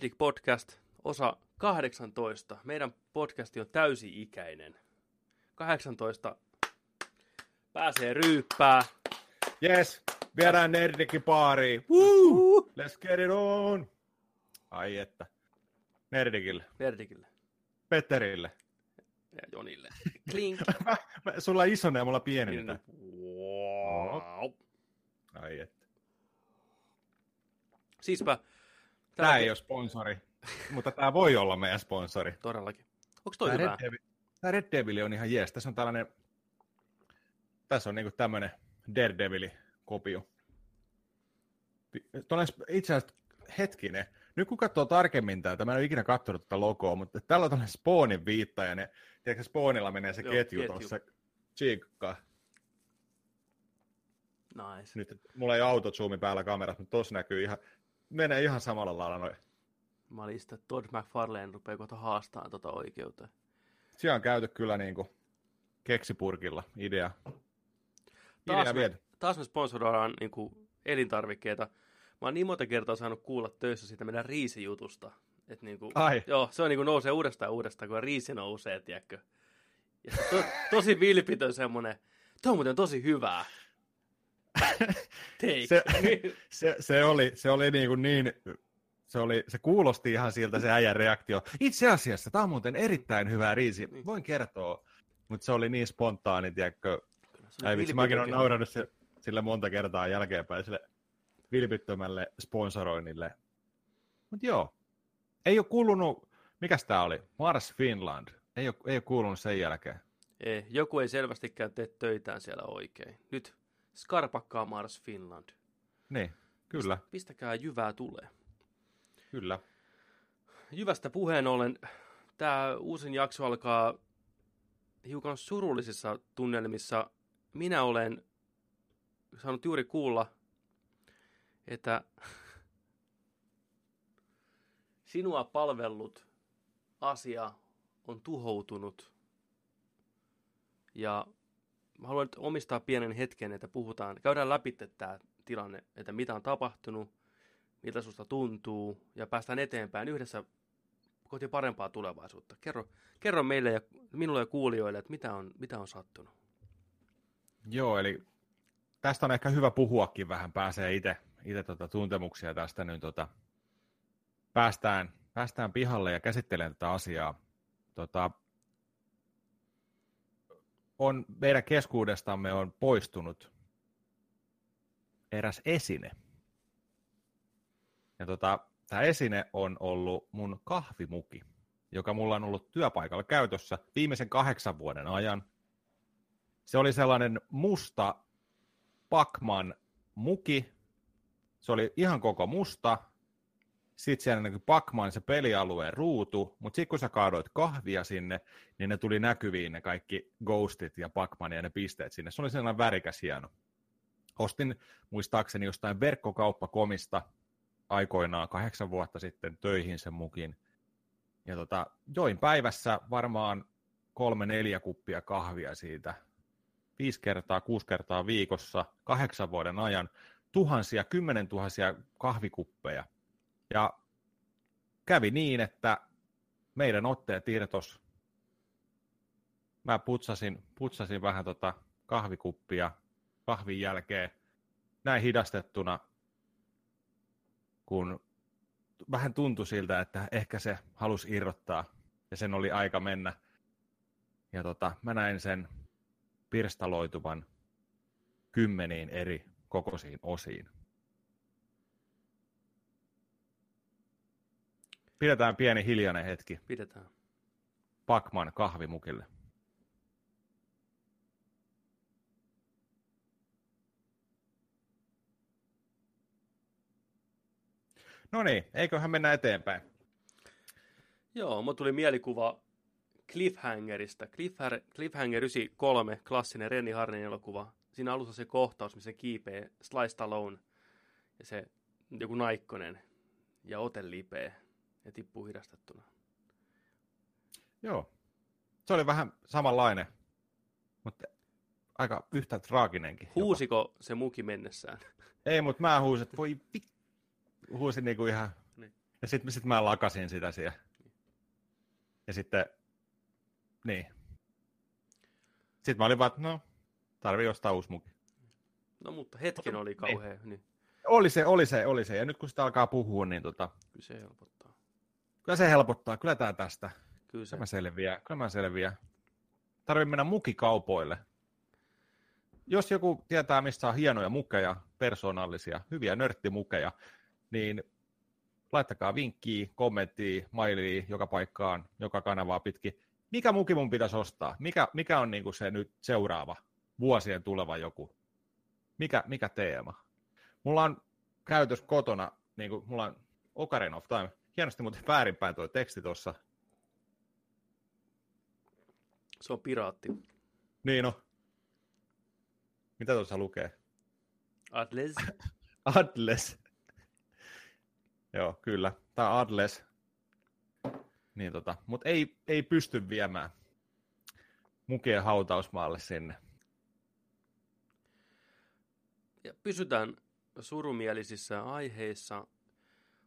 Nerdik Podcast, osa 18. Meidän podcasti on täysi-ikäinen. 18 pääsee ryyppää. Yes, viedään Nerdikin baariin. Woo! Let's get it on! Ai että. Nerdikille. Nerdikille Petterille. ja Jonille. Klink. Sulla iso ja mulla pieni. Mitä? wow. Ai että. Siispä. Tää tällä- ei ole sponsori, mutta tää voi olla meidän sponsori. Todellakin. Onko toi Tää hyvä? Red, Devil, tää Red Devil on ihan jees. Tässä on tällainen, tässä on niinku tämmönen Daredevil-kopio. Itse asiassa hetkinen. Nyt kun katsoo tarkemmin tätä, mä en ole ikinä katsonut tätä logoa, mutta täällä on tällainen Spawnin viitta ja ne, tiedätkö, Spawnilla menee se Joo, ketju, ketju. tuossa chiikkaan. Nice. Nyt mulla ei autozoomi päällä kamerassa, mutta tuossa näkyy ihan, menee ihan samalla lailla noin. Mä olin sitä, että Todd McFarlane rupeaa kohta haastamaan tota oikeuteen. Siellä on käyty kyllä niinku keksipurkilla idea. Taas Idea me, taas me sponsoroidaan niin kuin, elintarvikkeita. Mä oon niin monta kertaa saanut kuulla töissä siitä meidän riisijutusta. Että niin kuin, Ai. Joo, se on niin kuin nousee uudestaan uudestaan, kun riisi nousee, tiedätkö. Ja to, tosi vilpitön semmonen, tuo on muuten tosi hyvää. Take. Se, se, se, oli, se oli niin, kuin niin se, oli, se kuulosti ihan siltä se äijän reaktio. Itse asiassa tämä on muuten erittäin hyvä riisi, Niin. voin kertoa. Mutta se oli niin spontaani, tiedätkö. Ai vitsi, mäkin olen naurannut se, sille monta kertaa jälkeenpäin sille vilpittömälle sponsoroinnille. Mutta joo, ei ole kuulunut, mikäs tämä oli? Mars Finland. Ei ole, ei ole kuulunut sen jälkeen. Ei, joku ei selvästikään tee töitään siellä oikein. Nyt skarpakkaa Mars Finland. Niin, kyllä, Pistäkää jyvää tulee. kyllä. Jyvästä puheen ollen, tämä uusin jakso alkaa hiukan surullisissa tunnelmissa. Minä olen saanut juuri kuulla, että sinua palvellut asia on tuhoutunut. Ja mä haluan nyt omistaa pienen hetken, että puhutaan, käydään läpi tämä tilanne, että mitä on tapahtunut, miltä susta tuntuu, ja päästään eteenpäin yhdessä kohti parempaa tulevaisuutta. Kerro, kerro meille ja minulle ja kuulijoille, että mitä on, mitä on sattunut. Joo, eli tästä on ehkä hyvä puhuakin vähän, pääsee itse itse tota tuntemuksia tästä, niin tota, päästään, päästään pihalle ja käsittelemään tätä asiaa. Tota, on, meidän keskuudestamme on poistunut eräs esine. Ja tota, tämä esine on ollut mun kahvimuki, joka mulla on ollut työpaikalla käytössä viimeisen kahdeksan vuoden ajan. Se oli sellainen musta Pacman muki. Se oli ihan koko musta. Sitten siellä näkyi Pacman se pelialueen ruutu, mutta sitten kun sä kaadoit kahvia sinne, niin ne tuli näkyviin ne kaikki ghostit ja Pacman ja ne pisteet sinne. Se oli sellainen värikäs hieno. Ostin muistaakseni jostain verkkokauppakomista aikoinaan kahdeksan vuotta sitten töihin sen mukin. Ja tota, join päivässä varmaan kolme neljä kuppia kahvia siitä viisi kertaa, kuusi kertaa viikossa, kahdeksan vuoden ajan, tuhansia, kymmenen tuhansia kahvikuppeja. Ja kävi niin, että meidän otteet irtos. Mä putsasin, putsasin vähän tota kahvikuppia kahvin jälkeen näin hidastettuna, kun vähän tuntui siltä, että ehkä se halusi irrottaa ja sen oli aika mennä. Ja tota, mä näin sen pirstaloituvan kymmeniin eri kokoisiin osiin. Pidetään pieni hiljainen hetki Pidetään. Pakman kahvimukille. No niin, eiköhän mennä eteenpäin. Joo, mulla tuli mielikuva Cliffhangerista. Cliffhanger, Cliffhanger 93, klassinen Renny Harnin elokuva. Siinä alussa se kohtaus, missä se kiipee Sly Stallone ja se joku naikkonen ja ote lipee ja tippuu hidastettuna. Joo, se oli vähän samanlainen, mutta aika yhtä traaginenkin. jopa. Huusiko se muki mennessään? Ei, mutta mä huusin, että voi vi... Huusin niinku ihan Niin. Ja sitten sit mä lakasin sitä siellä. Ja sitten, niin. Sitten mä olin vaan, että no, tarvii ostaa uusi muki. No mutta hetken oli kauhea. Niin. Oli se, oli se, oli se. Ja nyt kun sitä alkaa puhua, niin tota, Kyllä se helpottaa. Kyllä se helpottaa. Kyllä tää tästä. Kyllä se. Kyllä mä selviää. Kyllä mä selviää. Tarvii mennä mukikaupoille. Jos joku tietää, mistä on hienoja mukeja, persoonallisia, hyviä nörttimukeja, niin laittakaa vinkkiä, kommenttia, mailia joka paikkaan, joka kanavaa pitkin. Mikä muki mun pitäisi ostaa? Mikä, mikä on niinku se nyt seuraava, vuosien tuleva joku? Mikä, mikä teema? Mulla on käytös kotona, niin kuin, mulla on Ocarina of Time. Hienosti muuten väärinpäin tuo teksti tuossa. Se on piraatti. Niin no. Mitä tuossa lukee? Atles. Adles. Joo, kyllä. Tämä Adles. Niin tota, mutta ei, ei pysty viemään mukien hautausmaalle sinne. Ja pysytään surumielisissä aiheissa.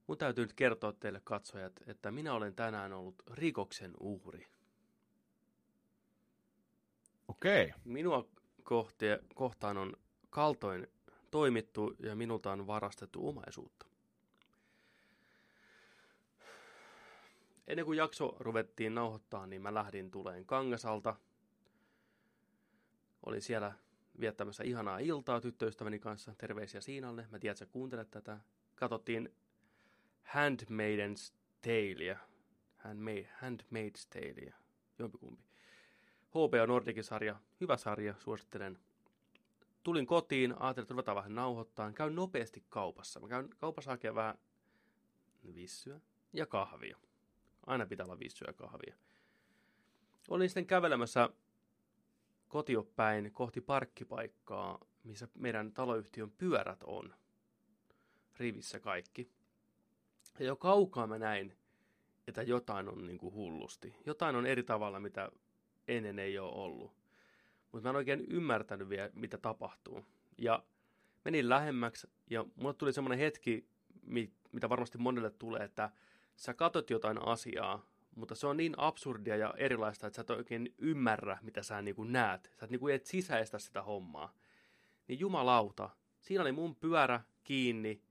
Mun täytyy nyt kertoa teille katsojat, että minä olen tänään ollut rikoksen uhri. Okei. Minua kohti, kohtaan on kaltoin toimittu ja minulta on varastettu omaisuutta. Ennen kuin jakso ruvettiin nauhoittaa, niin mä lähdin tuleen Kangasalta. Olin siellä viettämässä ihanaa iltaa tyttöystäväni kanssa. Terveisiä Siinalle. Mä tiedän, että sä kuuntelet tätä. Katsottiin Handmaiden's Taleä. Handmaid, Handmaid's Taleä. Jompikumpi. HBO Nordicin sarja. Hyvä sarja, suosittelen. Tulin kotiin, ajattelin, että ruvetaan vähän nauhoittaa. Käyn nopeasti kaupassa. Mä käyn kaupassa hakemaan vähän vissyä ja kahvia. Aina pitää olla vissyä ja kahvia. Olin sitten kävelemässä kotiopäin kohti parkkipaikkaa, missä meidän taloyhtiön pyörät on. Rivissä kaikki. Ja jo kaukaa mä näin, että jotain on niin kuin hullusti. Jotain on eri tavalla, mitä ennen ei ole ollut. Mutta mä en oikein ymmärtänyt vielä, mitä tapahtuu. Ja menin lähemmäksi, ja mulle tuli semmoinen hetki, mitä varmasti monelle tulee, että sä katot jotain asiaa, mutta se on niin absurdia ja erilaista, että sä et oikein ymmärrä, mitä sä niin kuin näet. Sä et, niin kuin et sisäistä sitä hommaa. Niin jumalauta, siinä oli mun pyörä kiinni,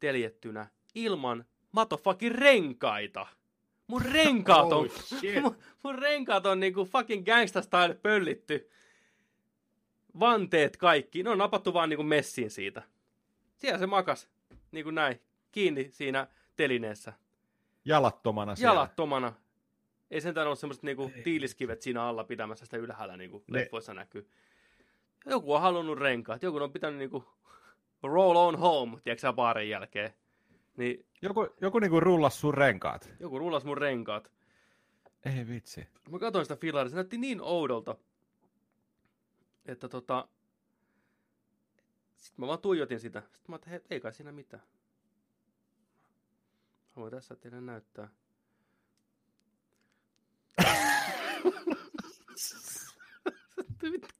teljettynä, ilman motherfucking renkaita. Mun renkaat on, Oh, mun, mun renkaat on niinku fucking gangsta style pöllitty. Vanteet kaikki, ne on napattu vaan niinku messiin siitä. Siellä se makas, niinku näin, kiinni siinä telineessä. Jalattomana siellä. Jalattomana. Ei sentään ole semmoiset niinku tiiliskivet siinä alla pitämässä sitä ylhäällä niinku Ne- leffoissa näkyy. Joku on halunnut renkaat, joku on pitänyt niinku roll on home, tiedätkö sä baarin jälkeen. Niin Joku, joku niinku rullas sun renkaat. joku rullas mun renkaat. Ei vitsi. Mä katsoin sitä fillaria, se näytti niin oudolta, että tota... Sitten mä vaan tuijotin sitä. Sitten mä ajattelin, että ei kai siinä mitään. Mä voin tässä teille näyttää.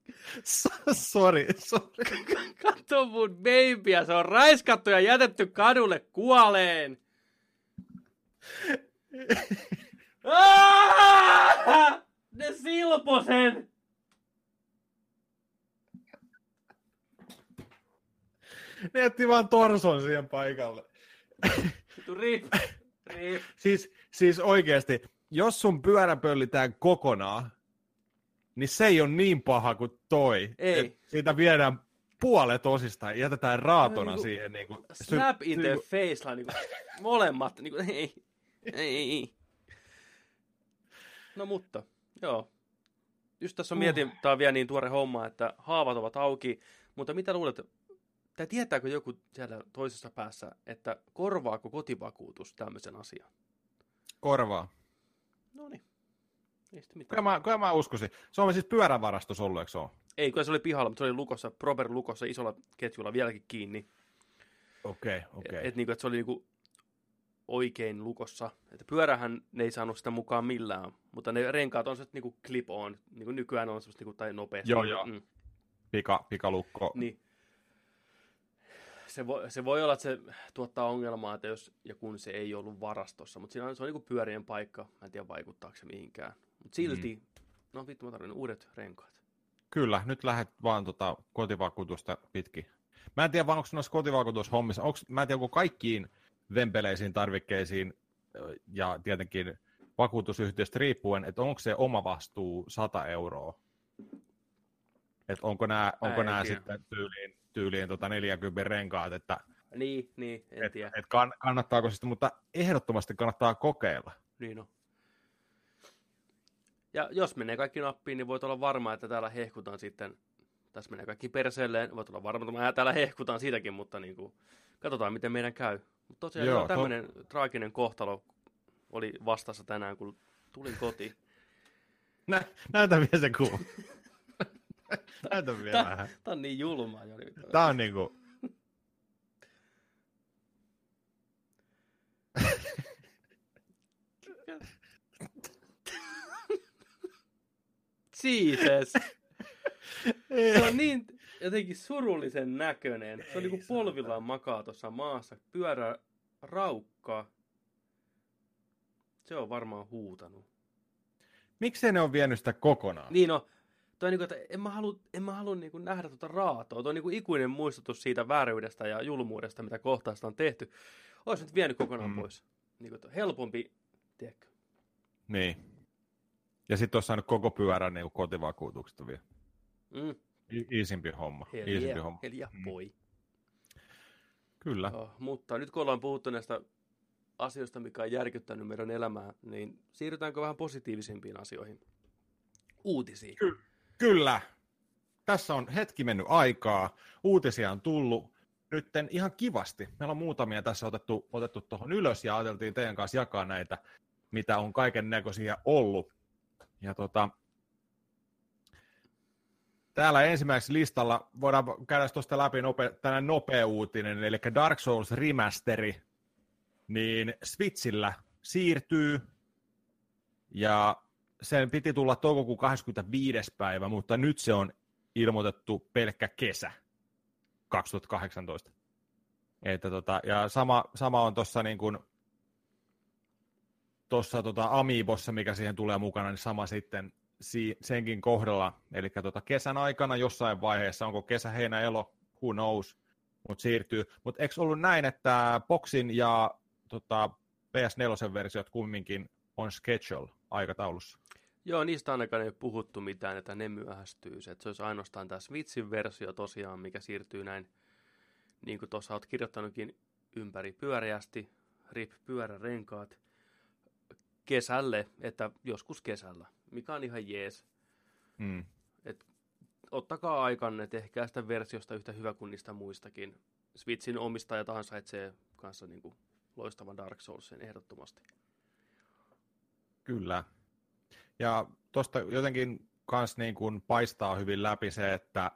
Sori, sori. Kato mun babyä, se on raiskattu ja jätetty kadulle kuoleen. Ne silpo sen! Ne jätti vaan torson siihen paikalle. Rip, rip. Siis, siis oikeasti, jos sun pyörä pöllitään kokonaan, niin se ei ole niin paha kuin toi. Ei. Siitä viedään puolet osista ja jätetään raatona Niinku siihen. Niin kuin, Slap in the face, niinku, molemmat, niinku, ei, ei, ei. No mutta, joo. Just tässä on Uh. mietin, tää on vielä niin tuore homma, että haavat ovat auki, mutta mitä luulet, tai tietääkö joku siellä toisessa päässä, että korvaako kotivakuutus tämmöisen asian? Korvaa. No niin, ei Kyllä mä, kyllä mä uskoisin. Se on siis pyörävarastus ollut, eikö se ole? Ei, kun se oli pihalla, mutta se oli lukossa, proper lukossa, isolla ketjulla vieläkin kiinni. Okei, Okay. okei. Et, et niinku, että se oli niinku oikein lukossa. Että pyörähän ne ei saanut sitä mukaan millään, mutta ne renkaat on se niinku clip on, niinku nykyään on semmoista niinku, tai nopeasti. Joo, joo. Mm, Pika, pikalukko. niin. se, voi, se voi olla, että se tuottaa ongelmaa, että jos ja kun se ei ollut varastossa, mutta siinä on, se on niin pyörien paikka. Mä en tiedä, vaikuttaako se mihinkään. Mutta silti, mm. no vittu, mä tarvitsen uudet renkaat. Kyllä, nyt lähdet vaan tota kotivakuutusta pitkin. Mä en tiedä, vaan onko noissa kotivakuutushommissa, onko, mä en tiedä, onko kaikkiin vempeleisiin tarvikkeisiin ja tietenkin vakuutusyhtiöstä riippuen, että onko se oma vastuu 100 euroa. Että onko nämä, onko nämä sitten tyyliin, tyyliin tota 40 renkaat, että niin, niin, en et, tiedä. Et kann, kannattaako sitä, mutta ehdottomasti kannattaa kokeilla. Niin on. Ja jos menee kaikki nappiin, niin voit olla varma, että täällä hehkutaan sitten, tässä menee kaikki perseelleen, voit olla varma, että mä täällä hehkutaan siitäkin, mutta niin kuin, katsotaan miten meidän käy. Mutta tosiaan Joo, tämmöinen to... traaginen kohtalo oli vastassa tänään, kun tulin kotiin. Nä, näytä vielä se kuva. näytä vielä tää, vähän. Tää on niin julmaa. Tää on niinku... Jesus. Se on niin jotenkin surullisen näköinen. Se on niin kuin polvillaan makaa tuossa maassa. Pyörä raukkaa. Se on varmaan huutanut. Miksei ne on vienyt sitä kokonaan? Niin no, toi niinku, että en mä halua, en mä halua niinku nähdä tuota raatoa. Toi on niinku ikuinen muistutus siitä vääryydestä ja julmuudesta, mitä kohtaista on tehty. Olisi nyt vienyt kokonaan mm. pois. Niinku, helpompi, tiedätkö? Niin. Ja sitten olisi saanut koko pyörän niin kotivakuutuksesta vielä. Mm. Iisimpi homma. Hell Iisimpi homma. Hell yeah, boy. Mm. Kyllä. Oh, mutta nyt kun ollaan puhuttu näistä asioista, mikä on järkyttänyt meidän elämää, niin siirrytäänkö vähän positiivisempiin asioihin? Uutisiin. Ky- kyllä. Tässä on hetki mennyt aikaa. Uutisia on tullut. Nytten ihan kivasti. Meillä on muutamia tässä otettu, otettu tuohon ylös ja ajateltiin teidän kanssa jakaa näitä, mitä on kaiken näköisiä ollut. Ja tota, täällä ensimmäisessä listalla voidaan käydä tuosta läpi nope, tänään nopea uutinen, eli Dark Souls Remasteri, niin Switchillä siirtyy, ja sen piti tulla toukokuun 25. päivä, mutta nyt se on ilmoitettu pelkkä kesä 2018. Että tota, ja sama, sama on tuossa niin kuin tuossa tota Amiibossa, mikä siihen tulee mukana, niin sama sitten si- senkin kohdalla. Eli tota kesän aikana jossain vaiheessa, onko kesä, heinä, elo, who knows, mutta siirtyy. Mutta eikö ollut näin, että Boxin ja tota, PS4-versiot kumminkin on schedule aikataulussa? Joo, niistä ainakaan ei puhuttu mitään, että ne myöhästyy. Että se olisi ainoastaan tämä Switchin versio tosiaan, mikä siirtyy näin, niin kuin tuossa olet kirjoittanutkin, ympäri pyöreästi, rip pyörärenkaat, kesälle, että joskus kesällä, mikä on ihan jees. Mm. Et ottakaa aikanne, tehkää sitä versiosta yhtä hyvä kuin niistä muistakin. Switchin omistajat ansaitsee kanssa niin kuin loistavan Dark Soulsin ehdottomasti. Kyllä. Ja tuosta jotenkin kans niin kuin paistaa hyvin läpi se, että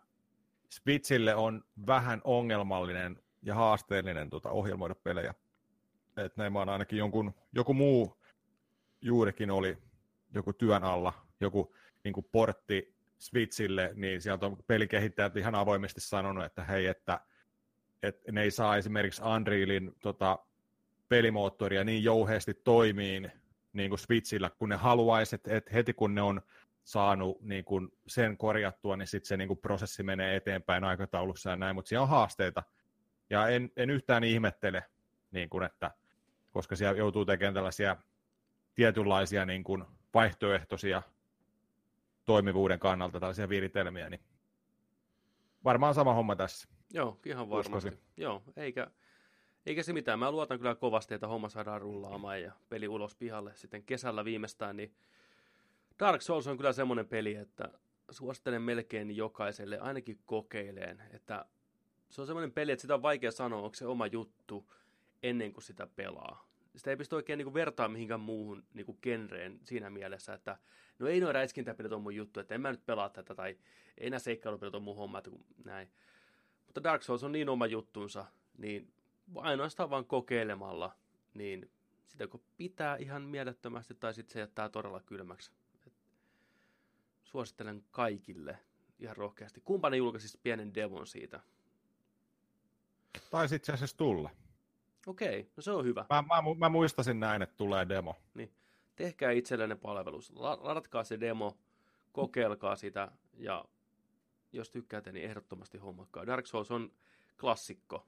Switchille on vähän ongelmallinen ja haasteellinen tuota, ohjelmoida pelejä. Että ne vaan ainakin jonkun, joku muu juurikin oli joku työn alla, joku niin kuin portti Switchille, niin sieltä on pelikehittäjät ihan avoimesti sanonut, että hei, että, että ne ei saa esimerkiksi Unrealin tota, pelimoottoria niin jouheasti toimiin niin kuin Switchillä, kun ne haluaisi, että, heti kun ne on saanut niin kuin sen korjattua, niin sitten se niin kuin prosessi menee eteenpäin aikataulussa ja näin, mutta siellä on haasteita. Ja en, en yhtään ihmettele, niin kuin, että koska siellä joutuu tekemään tällaisia tietynlaisia niin kuin vaihtoehtoisia toimivuuden kannalta tällaisia viritelmiä, niin varmaan sama homma tässä. Joo, ihan varmasti. Uskoisin. Joo, eikä, eikä se mitään. Mä luotan kyllä kovasti, että homma saadaan rullaamaan ja peli ulos pihalle sitten kesällä viimeistään. Niin Dark Souls on kyllä semmoinen peli, että suosittelen melkein jokaiselle ainakin kokeileen, että se on semmoinen peli, että sitä on vaikea sanoa, onko se oma juttu ennen kuin sitä pelaa sitä ei pysty oikein niin vertaa mihinkään muuhun niin kuin genreen siinä mielessä, että no ei noin räiskintäpelit on mun juttu, että en mä nyt pelaa tätä, tai ei nämä seikkailupelit on mun homma, että näin. Mutta Dark Souls on niin oma juttunsa, niin ainoastaan vaan kokeilemalla, niin sitä kun pitää ihan mielettömästi, tai sitten se jättää todella kylmäksi. Et suosittelen kaikille ihan rohkeasti. Kumpa ne julkaisi pienen devon siitä? taisi itse asiassa tulla. Okei, no se on hyvä. Mä, mä, mä muistasin näin, että tulee demo. Tehkää itsellenne palvelus. La- Ladatkaa se demo, kokeilkaa sitä ja jos tykkäätte, niin ehdottomasti hommakkaa. Dark Souls on klassikko.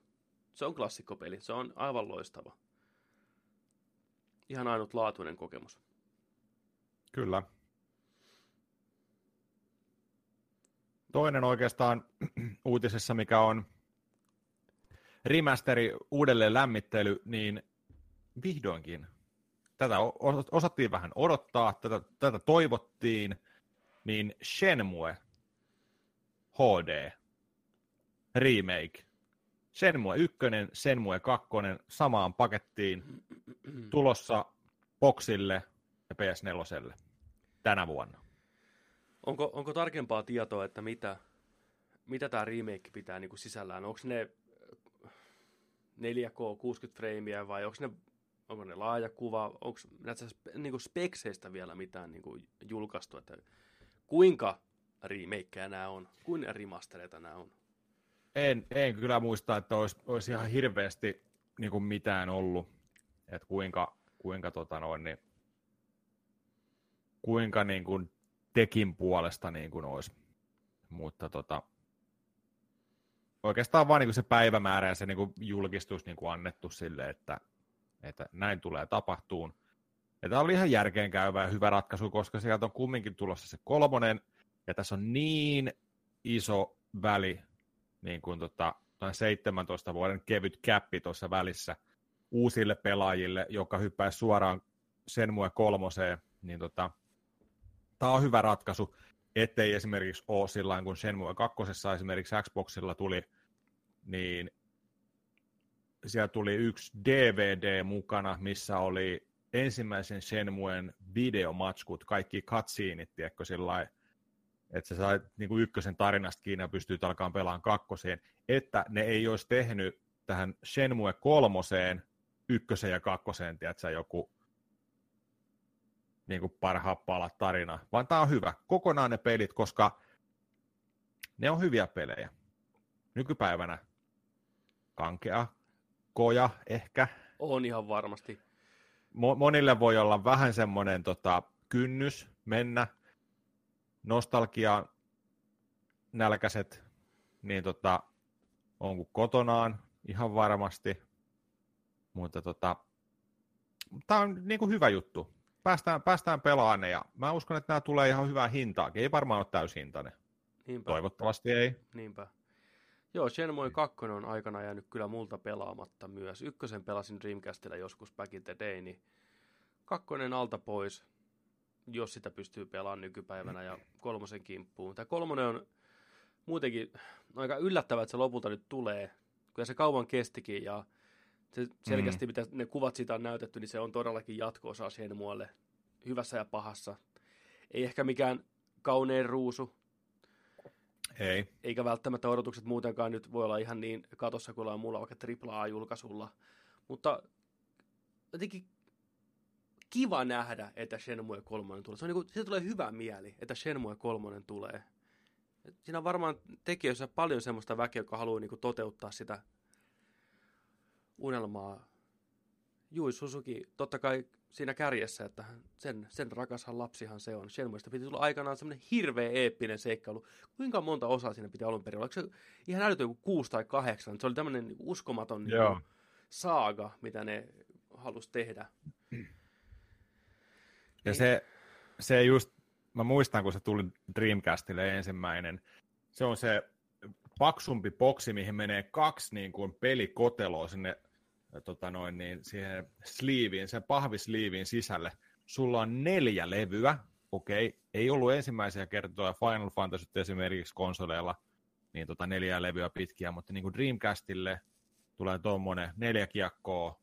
Se on klassikkopeli. Se on aivan loistava. Ihan ainutlaatuinen kokemus. Kyllä. Toinen oikeastaan uutisessa, mikä on remasteri, uudelleen lämmittely, niin vihdoinkin tätä osattiin vähän odottaa, tätä, tätä toivottiin, niin Shenmue HD remake. Shenmue 1, Shenmue 2 samaan pakettiin tulossa boxille ja PS4 tänä vuonna. Onko, onko tarkempaa tietoa, että mitä, mitä tämä remake pitää niin kuin sisällään? Onko ne 4K 60 freimiä vai onko ne, onko ne laaja kuva? Onko näitä niin kuin spekseistä vielä mitään niin kuin julkaistu? Että kuinka remakeja nämä on? Kuinka remastereita nämä on? En, en kyllä muista, että olisi, olisi ihan hirveästi niin kuin mitään ollut, että kuinka, kuinka, tota noin, niin, kuinka niin kuin tekin puolesta niin kuin olisi. Mutta tota, oikeastaan vain niin kuin se päivämäärä ja se niin kuin julkistus niin kuin annettu sille, että, että näin tulee tapahtuun. Ja tämä oli ihan järkeenkäyvä ja hyvä ratkaisu, koska sieltä on kumminkin tulossa se kolmonen, ja tässä on niin iso väli, niin kuin tota, 17 vuoden kevyt käppi tuossa välissä uusille pelaajille, joka hyppää suoraan Senmue kolmoseen, niin tota, tämä on hyvä ratkaisu, ettei esimerkiksi ole sillä kun Shenmue 2 esimerkiksi Xboxilla tuli, niin siellä tuli yksi DVD mukana, missä oli ensimmäisen Shenmuen videomatskut, kaikki cutsceneit, tiedätkö, sillä että sä sait niin kuin ykkösen tarinasta kiinni ja pystyt alkaa pelaamaan kakkoseen, että ne ei olisi tehnyt tähän Shenmue kolmoseen, ykkösen ja kakkoseen, tiedätkö, joku niin kuin parhaat palat tarina, vaan tämä on hyvä. Kokonaan ne pelit, koska ne on hyviä pelejä. Nykypäivänä kankea, koja ehkä. On ihan varmasti. Mo- monille voi olla vähän semmoinen tota, kynnys mennä, nostalgia nälkäiset, niin tota, on kuin kotonaan ihan varmasti. Mutta tota, tämä on niin kuin hyvä juttu. Päästään, päästään pelaamaan ne ja mä uskon, että nämä tulee ihan hyvää hintaa. Ei varmaan ole täyshintainen. Niinpä. Toivottavasti ei. Niinpä. Joo, Shenmue 2 on aikana jäänyt kyllä multa pelaamatta myös. Ykkösen pelasin Dreamcastilla joskus back in the day, niin kakkonen alta pois, jos sitä pystyy pelaamaan nykypäivänä ja kolmosen kimppuun. Tämä kolmonen on muutenkin aika yllättävää, että se lopulta nyt tulee. Kyllä se kauan kestikin ja se selkeästi, mm. mitä ne kuvat siitä on näytetty, niin se on todellakin jatko-osa Shenmuelle hyvässä ja pahassa. Ei ehkä mikään kaunein ruusu, Ei. eikä välttämättä odotukset muutenkaan nyt voi olla ihan niin katossa kuin ollaan mulla vaikka AAA-julkaisulla. Mutta jotenkin kiva nähdä, että Shenmue 3 tulee. Se on niin kuin, siitä tulee hyvä mieli, että Shenmue 3 tulee. Siinä on varmaan tekijöissä paljon semmoista väkeä, joka haluaa niin kuin toteuttaa sitä unelmaa. Jui Suzuki, totta kai siinä kärjessä, että sen, sen rakashan lapsihan se on. Shenmuesta piti tulla aikanaan semmoinen hirveä eeppinen seikkailu. Kuinka monta osaa siinä piti alun perin olla? Oliko se ihan älytön joku kuusi tai kahdeksan? Se oli tämmöinen niin uskomaton niin Joo. saaga, mitä ne halusi tehdä. Ja se, se just, mä muistan, kun se tuli Dreamcastille ensimmäinen, se on se paksumpi boksi, mihin menee kaksi niin kuin pelikoteloa sinne tota noin, niin siihen sleeviin, sen pahvisliiviin sisälle. Sulla on neljä levyä, okei, ei ollut ensimmäisiä kertoja Final Fantasy esimerkiksi konsoleilla, niin tota neljä levyä pitkiä, mutta niin kuin Dreamcastille tulee tuommoinen neljä kiekkoa,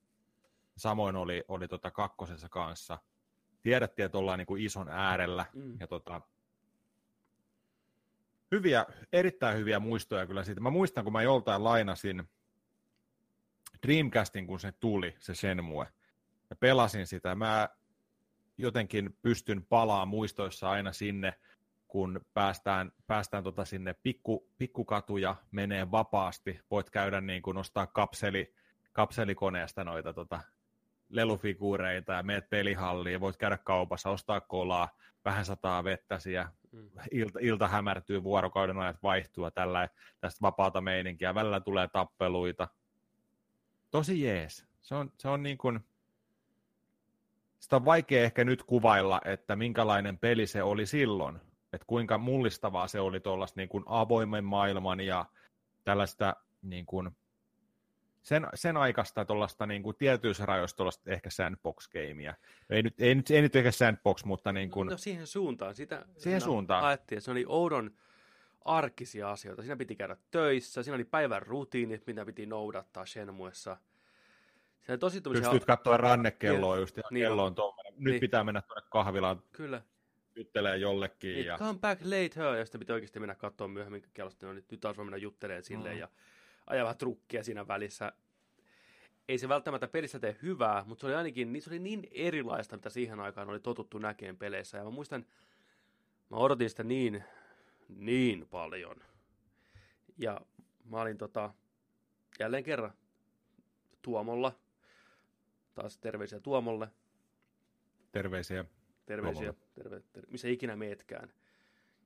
samoin oli, oli tota kakkosessa kanssa. Tiedettiin, että ollaan niin kuin ison äärellä, Mm. ja tota, hyviä, erittäin hyviä muistoja kyllä siitä. Mä muistan, kun mä joltain lainasin Dreamcastin, kun se tuli, se Shenmue, ja pelasin sitä. Mä jotenkin pystyn palaa muistoissa aina sinne, kun päästään, päästään tota sinne pikku, pikkukatuja, menee vapaasti, voit käydä niin kuin nostaa kapseli, kapselikoneesta noita tota, lelufiguureita ja meet pelihalliin, voit käydä kaupassa, ostaa kolaa, vähän sataa vettä siellä, mm. ilta, ilta hämärtyy, vuorokauden ajat vaihtuu tällä tästä vapaata meininkiä, välillä tulee tappeluita. Tosi jees. Se on, se on niin kuin, sitä on vaikea ehkä nyt kuvailla, että minkälainen peli se oli silloin, että kuinka mullistavaa se oli tuollaista niin kuin avoimen maailman ja tällaista niin kuin sen, sen aikaista tuollaista niin kuin tietyissä rajoissa tuollaista ehkä sandbox-gameia. Ei nyt, ei, nyt, ei nyt ehkä sandbox, mutta niin kuin... No siihen suuntaan. Sitä, siihen suuntaan. Ajettiin, se oli oudon arkisia asioita. Siinä piti käydä töissä, siinä oli päivän rutiinit, mitä piti noudattaa Shenmuessa. Siinä tosi tuommoisia... Pystyt katsoa rannekelloa just, ja niin kello on tuommoinen. Nyt niin. pitää mennä tuonne kahvilaan. Kyllä. Juttelee jollekin. Niin, ja... Come back later, ja sitten pitää oikeasti mennä katsoa myöhemmin kellosta. No, nyt, nyt taas voi mennä juttelemaan silleen, mm. ja ajaa vähän trukkia siinä välissä. Ei se välttämättä pelissä tee hyvää, mutta se oli ainakin niin, se oli niin erilaista, mitä siihen aikaan oli totuttu näkeen peleissä. Ja mä muistan, mä odotin sitä niin, niin paljon. Ja mä olin tota, jälleen kerran Tuomolla, taas terveisiä Tuomolle. Terveisiä. Terveisiä, terve, terve, missä ikinä meetkään.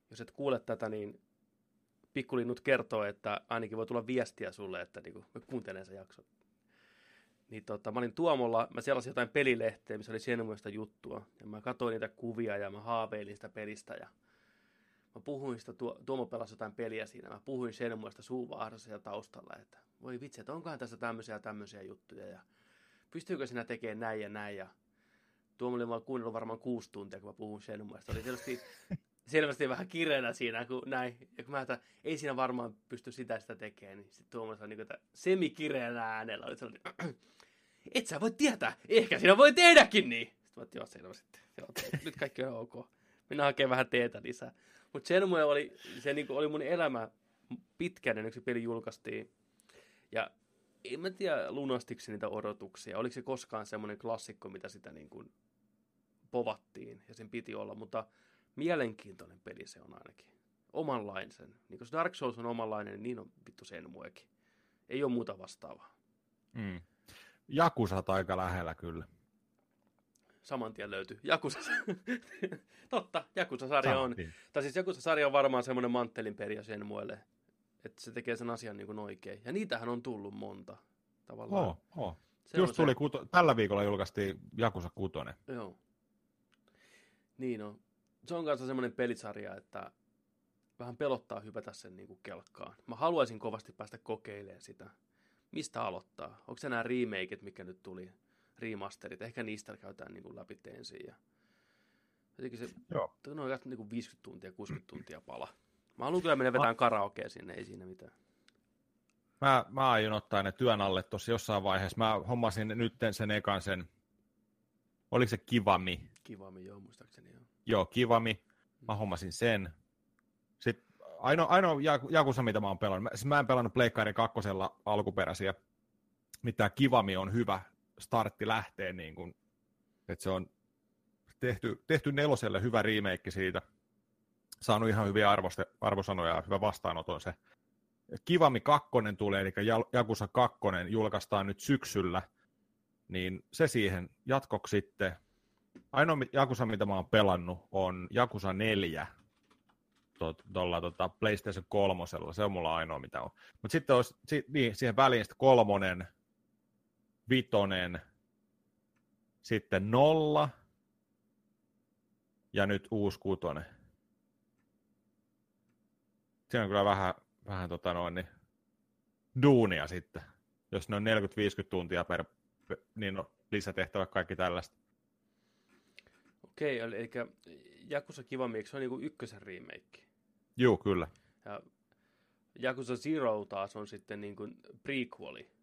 Jos et kuule tätä, niin pikkulinnut kertoo, että ainakin voi tulla viestiä sulle, että niin mä kuuntelen sen jakson. Niin tota, mä olin Tuomolla, mä selasin jotain pelilehteä, missä oli Shenmuesta juttua. Ja mä katsoin niitä kuvia ja mä haaveilin sitä pelistä. Ja mä puhuin sitä, Tuomo pelasi jotain peliä siinä. Mä puhuin Shenmuesta suuvahdassa ja taustalla, että voi vitsi, että onkohan tässä tämmöisiä ja tämmöisiä juttuja. Ja pystyykö sinä tekemään näin ja näin. Ja Tuomo oli vaan kuunnellut varmaan kuusi tuntia, kun mä puhun Shenmuesta. Oli selvästi selvästi vähän kireänä siinä, kun näin. Ja kun mä että ei siinä varmaan pysty sitä sitä tekemään, niin sitten Tuomas on niin kuin, semikireänä äänellä. Oli sellainen, et sä voi tietää, ehkä sinä voi tehdäkin niin. Sitten mä että joo, selvä sitten. Joo, nyt kaikki on ok. Minä hakee vähän teetä lisää. Mutta sen oli, se niin oli mun elämä pitkään ennen kuin se peli julkaistiin. Ja en mä tiedä lunastiko niitä odotuksia. Oliko se koskaan semmoinen klassikko, mitä sitä niin kuin povattiin ja sen piti olla, mutta mielenkiintoinen peli se on ainakin. Omanlainen. Niin kun Dark Souls on omanlainen, niin on vittu sen muekin. Ei ole muuta vastaavaa. Mm. Jakusat aika lähellä kyllä. Saman tien löytyy. Jakusa. Totta, Jakusa-sarja on. Tai siis Jakusa-sarja on varmaan semmoinen manttelin peria sen muelle, että se tekee sen asian niin kuin oikein. Ja niitähän on tullut monta tavallaan. Oh, oh. Se Just tuli, se... kuto... tällä viikolla julkaistiin Jakusa 6. Joo. Niin on se on kanssa semmoinen pelisarja, että vähän pelottaa hypätä sen niin kuin kelkkaan. Mä haluaisin kovasti päästä kokeilemaan sitä. Mistä aloittaa? Onko se nämä remakeit, mikä nyt tuli? Remasterit. Ehkä niistä käytetään niin kuin läpi ensin. Ja... Jotenkin se Joo. on niin kuin 50 tuntia, 60 tuntia pala. Mä haluan kyllä mennä vetämään karaokea sinne, ei siinä mitään. Mä, mä aion ottaa ne työn alle tuossa jossain vaiheessa. Mä hommasin nyt sen ekan sen, oliko se Kivami? Kivami, joo, muistaakseni joo. Joo, Kivami. Mä hommasin sen. Sitten ainoa, ainoa Jakusa, mitä mä oon pelannut. Mä, siis mä en pelannut Pleikkari kakkosella alkuperäisiä. Mitä Kivami on hyvä startti lähtee, niin kun, että se on tehty, tehty neloselle hyvä remake siitä. Saanut ihan hyviä arvoste, arvosanoja ja hyvä vastaanoton se. Kivami 2 tulee, eli Jakusa 2 julkaistaan nyt syksyllä, niin se siihen jatkoksi sitten ainoa Jakusa, mitä mä oon pelannut, on Jakusa 4 tuolla tota PlayStation 3. Se on mulla ainoa, mitä on. Mutta sitten olisi, si, niin, siihen väliin sitten kolmonen, vitonen, sitten nolla ja nyt uusi kutonen. Siinä on kyllä vähän, vähän tota noin, niin, duunia sitten. Jos ne on 40-50 tuntia per, niin on lisätehtävä kaikki tällaista. Okei, eli, eli Jakusa Kivami, se on niinku ykkösen remake? Joo, kyllä. Ja Jakusa Zero taas on sitten niinku prequeli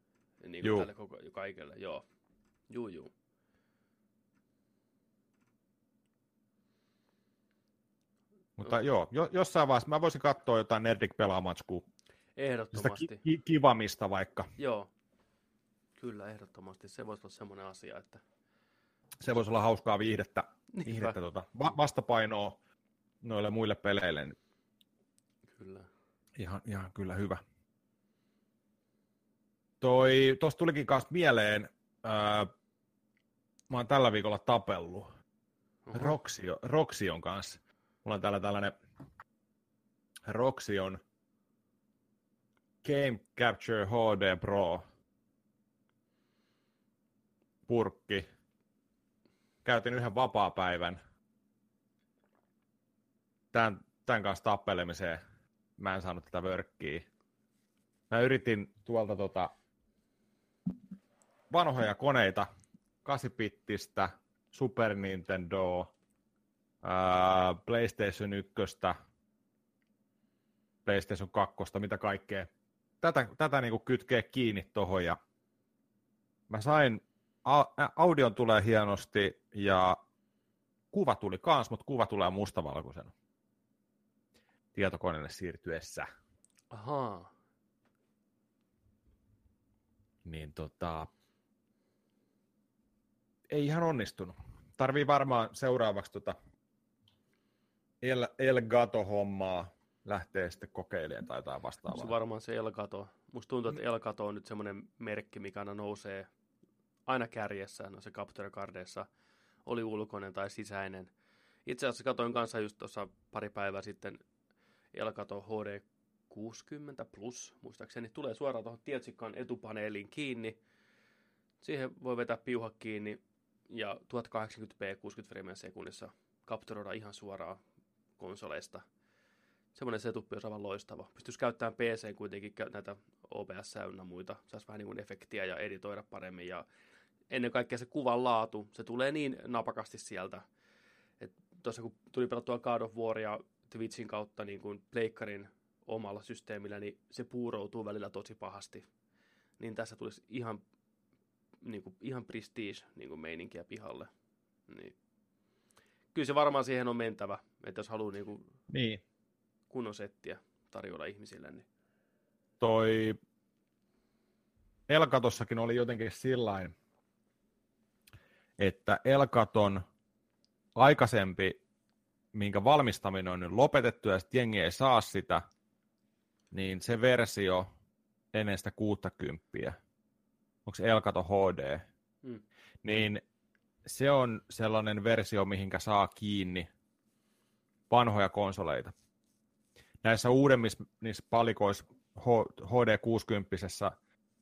niin kuin tälle koko, kaikelle, joo. Juu, juu. Mutta no. joo, jo, jossain vaiheessa mä voisin katsoa jotain Nerdik pelaamatskua. Ehdottomasti. Sitä ki- kivamista vaikka. Joo, kyllä ehdottomasti. Se voisi olla semmoinen asia, että... Se voisi olla hauskaa viihdettä, viihdettä tuota, va- vastapainoa noille muille peleille. Kyllä. ihan, ihan kyllä hyvä. Toi, tosta tulikin kanssa mieleen, ää, mä oon tällä viikolla tapellut Oho. Roxio, Roxion kanssa. Mulla on täällä tällainen Roxion Game Capture HD Pro purkki. Käytin yhden vapaa-päivän tämän, tämän kanssa tappelemiseen. Mä en saanut tätä vörkkiä. Mä yritin tuolta tota vanhoja koneita, 8-bittistä, Super Nintendo, ää, PlayStation 1, PlayStation 2, mitä kaikkea. Tätä, tätä niinku kytkee kiinni tohon ja mä sain, a, audion tulee hienosti ja kuva tuli kans, mutta kuva tulee mustavalkoisena tietokoneelle siirtyessä. Ahaa. Niin tota, ei ihan onnistunut. Tarvii varmaan seuraavaksi tota El, El Gato-hommaa lähteä sitten kokeilemaan tai jotain Se vastaavaa. varmaan se Elgato. Musta tuntuu, että Elgato on nyt semmoinen merkki, mikä aina nousee aina kärjessä, no se Capture Cardeissa oli ulkoinen tai sisäinen. Itse asiassa katoin kanssa just tuossa pari päivää sitten Elgato HD 60 Plus, muistaakseni, tulee suoraan tuohon tietsikkaan etupaneeliin kiinni. Siihen voi vetää piuha kiinni ja 1080p 60 freimiä sekunnissa kapturoida ihan suoraan konsoleista. Semmoinen setup olisi aivan loistava. Pystyisi käyttämään PC kuitenkin näitä OBS ynnä muita. Saisi vähän niin kuin efektiä ja editoida paremmin. Ja ennen kaikkea se kuvan laatu, se tulee niin napakasti sieltä. Tuossa kun tuli pelattua God of Waria Twitchin kautta niin kuin pleikkarin omalla systeemillä, niin se puuroutuu välillä tosi pahasti. Niin tässä tulisi ihan, niin kuin, ihan prestige niin kuin meininkiä pihalle. Niin. Kyllä se varmaan siihen on mentävä, että jos haluaa niin kuin Niin. kunnon settiä tarjolla ihmisille, niin Toi Elkatossakin oli jotenkin sillain, että Elkaton aikaisempi, minkä valmistaminen on nyt lopetettu ja sitten jengi ei saa sitä, niin se versio ennen sitä 60, onko Elkato HD, Mm. niin se on sellainen versio, mihinkä saa kiinni vanhoja konsoleita. Näissä uudemmissa niissä palikoissa HD 60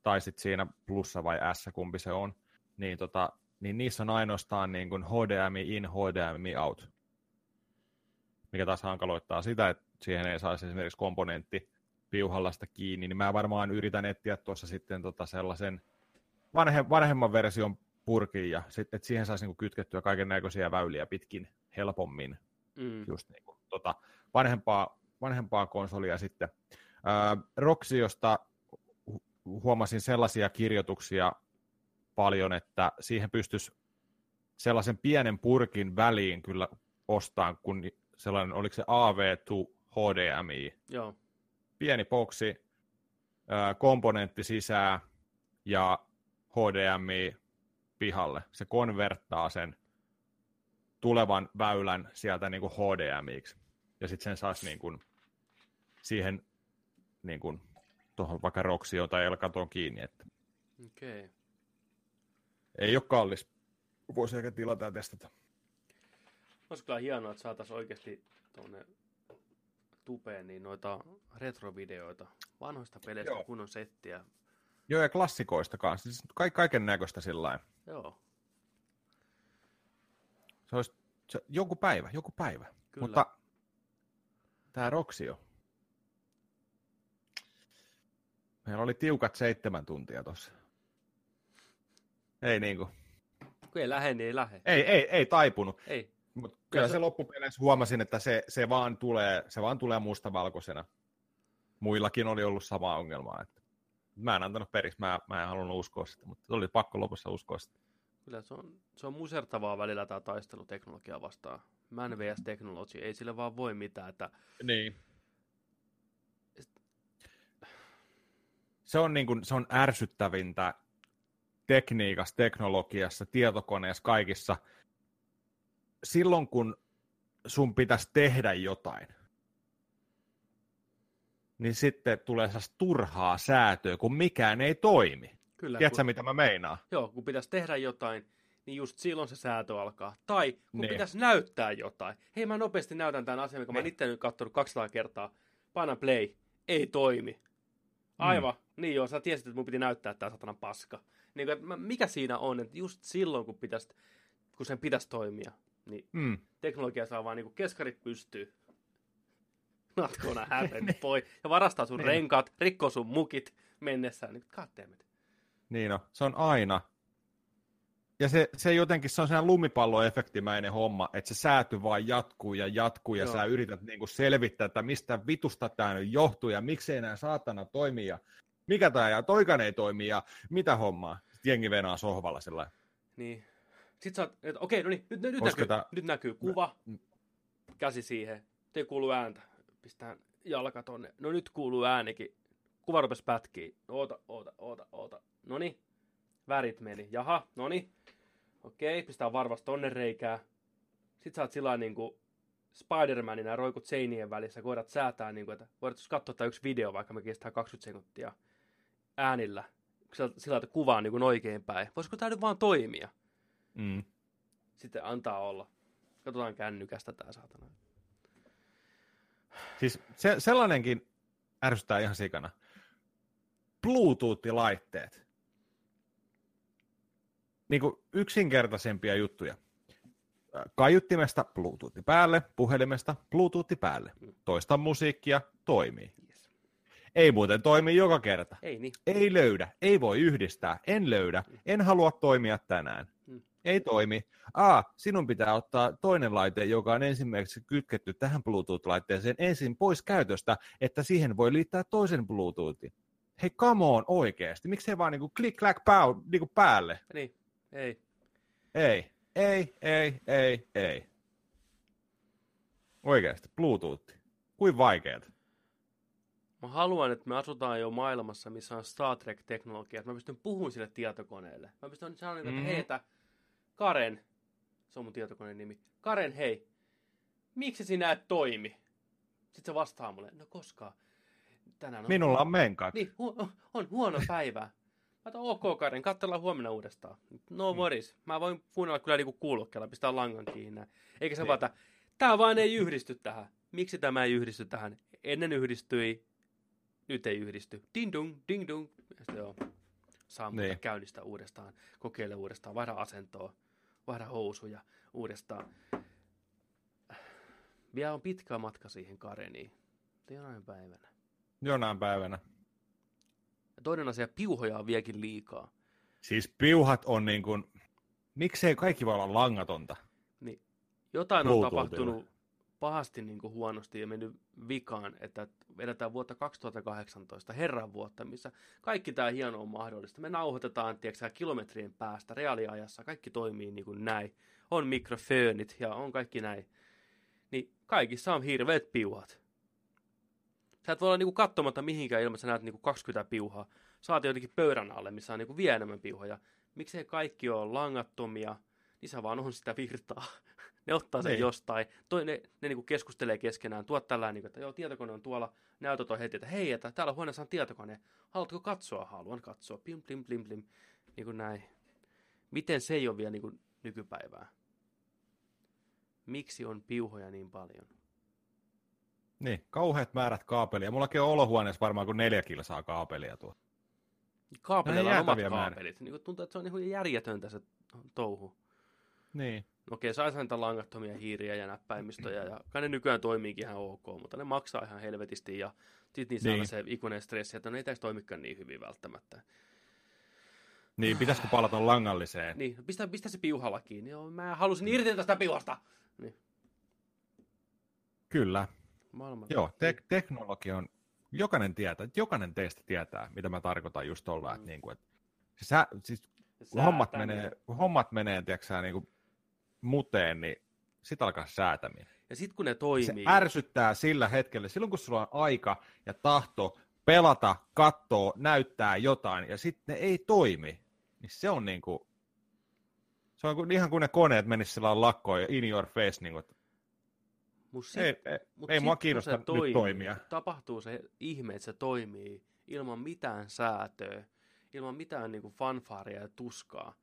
tai sitten siinä plussa vai S, kumpi se on, niin, tota, niin niissä on ainoastaan niin kuin HDMI in, HDMI out, mikä taas hankaloittaa sitä, että siihen ei saisi esimerkiksi komponentti piuhalla sitä kiinni, niin mä varmaan yritän etsiä tuossa sitten tota sellaisen vanhe, vanhemman version purkin ja sitten, että siihen saisi niinku kytkettyä kaiken näköisiä väyliä pitkin helpommin Mm. just niin kuin, tota, vanhempaa, vanhempaa konsolia sitten. Ää, Roxiosta hu- huomasin sellaisia kirjoituksia paljon, että siihen pystyisi sellaisen pienen purkin väliin kyllä ostaan, kun sellainen, oliko se AV2 HDMI, Joo, pieni boksi, komponentti sisään ja HDMI pihalle. Se konverttaa sen tulevan väylän sieltä niin kuin HDMIksi. Ja sitten sen saisi niin kuin siihen niin kuin tuohon vaikka Roxioon tai Elkatoon kiinni. Että. Okay. ei ole kallis. Voisi ehkä tilata ja testata. Olisi kyllä hienoa, että saataisiin oikeasti tuonne tupeen niin noita retrovideoita vanhoista peleistä Joo. kunnon settiä. Joo, ja klassikoista kanssa. Siis ka- kaiken näköistä sillä. Joo, Se olisi se, joku päivä, joku päivä. kyllä. Mutta tämä Roxio. Meillä oli tiukat seitsemän tuntia tuossa. Ei niinku. Kun ei lähde, niin ei lähde. Ei, ei, ei taipunut. Ei. Mutta kyllä Kyllä se se- loppupeleissä huomasin, että se, se, vaan tulee, se vaan tulee mustavalkoisena. Muillakin oli ollut sama ongelma. Että mä en antanut periksi, mä, mä en halunnut uskoa sitä, mutta oli pakko lopussa uskoa sitä. Kyllä se on, se on musertavaa välillä tämä taistelu teknologiaa vastaan. Man vs. Technology, ei sille vaan voi mitään, että Niin. Se on, niin kuin, se on ärsyttävintä tekniikassa, teknologiassa, tietokoneessa, kaikissa. Silloin kun sun pitäisi tehdä jotain, niin sitten tulee sellaista turhaa säätöä, kun mikään ei toimi. Kyllä, Tiedätkö, kun, mitä mä meinaan? joo, kun pitäisi tehdä jotain, niin just silloin se säätö alkaa. Tai kun Niin. pitäisi näyttää jotain. Hei, mä nopeasti näytän tämän asian, mikä mä Niin. itse nyt katsonut 200 kertaa. Paina play. Ei toimi. Aivan. Mm. Niin joo, sä tiesit, että mun piti näyttää tää satana paska. Niin, että mä- mikä siinä on, että just silloin, kun, pitäisi, kun sen pitäisi toimia, niin Mm. teknologia saa vaan niinku keskarit pystyy. Not gonna happen, boy. Ja varastaa sun Niin. renkaat, rikkoo sun mukit mennessään. Niin, goddammit. Niin on, se on aina. Ja se, se jotenkin, se on sellainen lumipalloefektimäinen homma, että se sääty vaan jatkuu ja jatkuu ja Joo. sä yrität niinku selvittää, että mistä vitusta tämä nyt johtuu ja miksei enää saatana toimi ja mikä tämä ja toikan ei toimi ja mitä hommaa. Sitten jengi venaa sohvalla sillä Niin. Sitten sä oot, että okei, no niin, nyt, nyt, Koska näkyy, tää- nyt näkyy kuva, käsi siihen, ei kuulu ääntä, pistään jalka tonne, no nyt kuuluu äänikin, kuva rupesi pätkiä, oota, oota, oota, oota, no niin, värit meni, jaha, no niin, okei, pistää varvas tonne reikää, sit sä oot sillä niin kuin Spider-Manin ja roikut seinien välissä, kun voidaan säätää, niin kuin, että voidaan katsoa tämä yksi video, vaikka me kestää 20 sekuntia äänillä, sillä että kuva on niin kuin oikein päin. Voisiko tämä nyt vaan toimia? mm. Sitten antaa olla. Katsotaan kännykästä tää saatana. Siis se, sellainenkin ärsyttää ihan sikana. Bluetooth-laitteet. Niin kuin yksinkertaisempia juttuja. Kaiuttimesta Bluetooth päälle, puhelimesta Bluetooth päälle. Toista musiikkia, toimii. Yes. Ei muuten toimi joka kerta. Ei niin. Ei löydä, ei voi yhdistää, en löydä, en halua toimia tänään. Mm. Ei toimi. A, sinun pitää ottaa toinen laite, joka on ensimmäiseksi kytketty tähän Bluetooth-laitteeseen ensin pois käytöstä, että siihen voi liittää toisen Bluetoothin. Hei, come on oikeasti. Miksei vaan niinku klik, klack, pau, niinku päälle? Niin. Ei. Ei, ei, ei, ei, ei. Oikeasti, Bluetooth. Kuin vaikeet. Mä haluan, että me asutaan jo maailmassa, missä on Star Trek-teknologia. Että mä pystyn puhumaan sille tietokoneelle. Mä pystyn sanomaan, että Mhm. hei, että Karen, se on mun tietokoneen nimi. Karen, hei, miksi sinä et toimi? Sitten se vastaa mulle, no koska tänään on... Minulla on menkat. Niin, hu- on huono päivä. Mä otan, ok Karen, katsellaan huomenna uudestaan. No Mm. worries. Mä voin kuunnella kyllä niinku kuulokkeella, pistää langan kiinni. Eikä se Niin. vaan, että tää vaan ei yhdisty tähän. Miksi tämä ei yhdisty tähän? Ennen yhdistyi, nyt ei yhdisty. Ding dong, ding dong. Ja sitten joo, sammutta, Niin. käynnistä uudestaan, kokeile uudestaan, vaihda asentoa, vaihda housuja uudestaan. Vielä on pitkä matka siihen Kareniin. Jonain päivänä. Jonain päivänä. Ja toinen asia, piuhoja on vieläkin liikaa. Siis piuhat on niin kuin, miksei kaikki voi olla langatonta? Niin jotain on tapahtunut pahasti niin kuin huonosti ja mennyt vikaan, että vedetään vuotta 2018, herran vuotta, missä kaikki tämä hieno on mahdollista. Me nauhoitetaan, tiedätkö, kilometrien päästä reaaliajassa, kaikki toimii niin kuin näin. On mikroföönit ja on kaikki näin. Niin kaikissa on hirveät piuhat. Sä et voi olla niinku katsomatta mihinkään ilman, että sä näet niinku 20 piuhaa. Saat jotenkin pöydän alle, missä on niinku vielä enemmän piuhoja. Miksei kaikki ole langattomia, niin se vaan on sitä virtaa. ne ottaa sen Niin. jostain. Toi, ne ne niinku keskustelee keskenään. Tuot tällä niinku, että joo, tietokone on tuolla. Näytöt on heti, että hei, että täällä huoneessa on tietokone. Haluatko katsoa? Haluan katsoa. Plim, plim, plim, plim. Niin kuin näin. Miten se ei ole vielä niinku nykypäivää? Miksi on piuhoja niin paljon? Niin, kauheat määrät kaapelia. Mullakin on olohuoneessa varmaan kuin neljä kilsaa kaapelia tuo. Kaapeleilla Nämä on omat kaapelit. Niin kuin tuntuu, että se on niin järjetöntä se touhu. Niin. Okei, saisi niitä langattomia hiiriä ja näppäimistöjä, ja kai ne nykyään toimiikin ihan ok, mutta ne maksaa ihan helvetisti, ja sitten niissä on Niin. aina se ikuinen stressi, että ne ei tässä toimikaan niin hyvin välttämättä. Niin, pitäisikö palata langalliseen? Niin, no pistä, pistä se piuhalla kiinni. Joo, mä halusin irti tästä piuhasta. Niin, Kyllä. maailma. Joo, te- teknologia on, jokainen tietää, jokainen teistä tietää, mitä mä tarkoitan just tuolla, Mm. että, niin kuin, että se sä, siis kun hommat menee, hommat menee, tiedätkö sä, niin kuin muteen, niin sit alkaa säätäminen. Ja sitten kun ne Se toimii, ärsyttää sillä hetkellä, silloin kun sulla on aika ja tahto pelata, kattoo, näyttää jotain, ja sitten ne ei toimi, niin se on niin kuin, se on kuin, ihan kuin ne koneet menis sillä lakkoon ja in your face, niin kuin, Mut Ei, ei, mut ei sit, mua kiinnosta se nyt toimii, toimia. Tapahtuu se ihme, että se toimii ilman mitään säätöä, ilman mitään niin kuin fanfaaria ja tuskaa,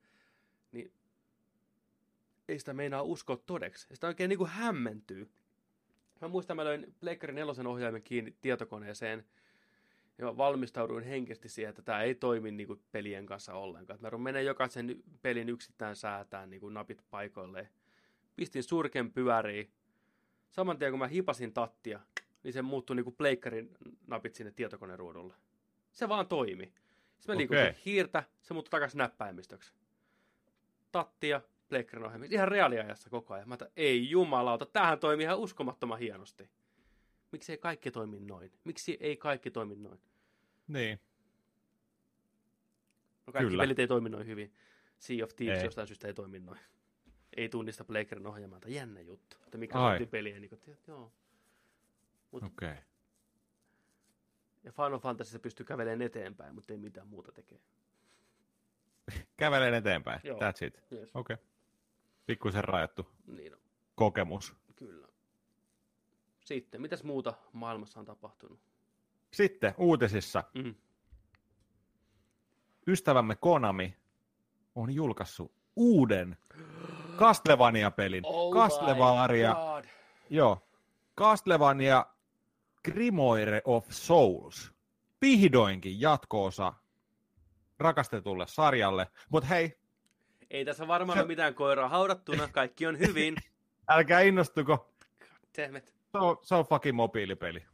ei sitä meinaa uskoa todeksi. Sitä oikein niin kuin hämmentyy. Mä muistan, mä löin Pleikkari nelosen ohjaimen kiinni tietokoneeseen ja mä valmistauduin henkisesti siihen, että tämä ei toimi niin kuin pelien kanssa ollenkaan. Mä menen jokaisen pelin yksittäin säätään niin kuin napit paikoilleen. Pistin surken pyöriin. Saman tien kun mä hipasin tattia, niin se muuttui niin kuin pleikkarin napit sinne tietokoneruudulle. Se vaan toimi. Sitten mä liikutin Okei. hiirtä, se muuttui takaisin näppäimistöksi. Tattia, pleikkarin ohjelmista. Ihan reaaliajassa koko ajan. Mä että, ei jumalauta, tämähän toimii ihan uskomattoman hienosti. Miksi ei kaikki toimi noin? Miksi ei kaikki toimi noin? Niin. No kaikki Kyllä. pelit ei toimi noin hyvin. Sea of Thieves Ei. jostain syystä ei toimi noin. Ei tunnista pleikkarin ohjelmalta. Jännä juttu. Että Ai. Microsoftin peliä, niin kuin, joo. Mut, Okei. Okay. ja Final Fantasy pystyy kävelemään eteenpäin, mutta ei mitään muuta tekee. Kävelen eteenpäin. Joo. That's it. Yes. Okei. Okay. Pikkuisen rajattu Niin on, kokemus. kyllä. Sitten, mitäs muuta maailmassa on tapahtunut? Sitten uutisissa Mm. ystävämme Konami on julkaissut uuden Castlevania-pelin. Oh Castlevania, joo, Castlevania Grimoire of Souls. Vihdoinkin jatkoosa rakastetulle sarjalle. Mutta hei, Ei tässä varmaan ole mitään koiraa haudattuna, kaikki on hyvin. älkää innostuko. Damn it. Se on, se on fucking mobiilipeli.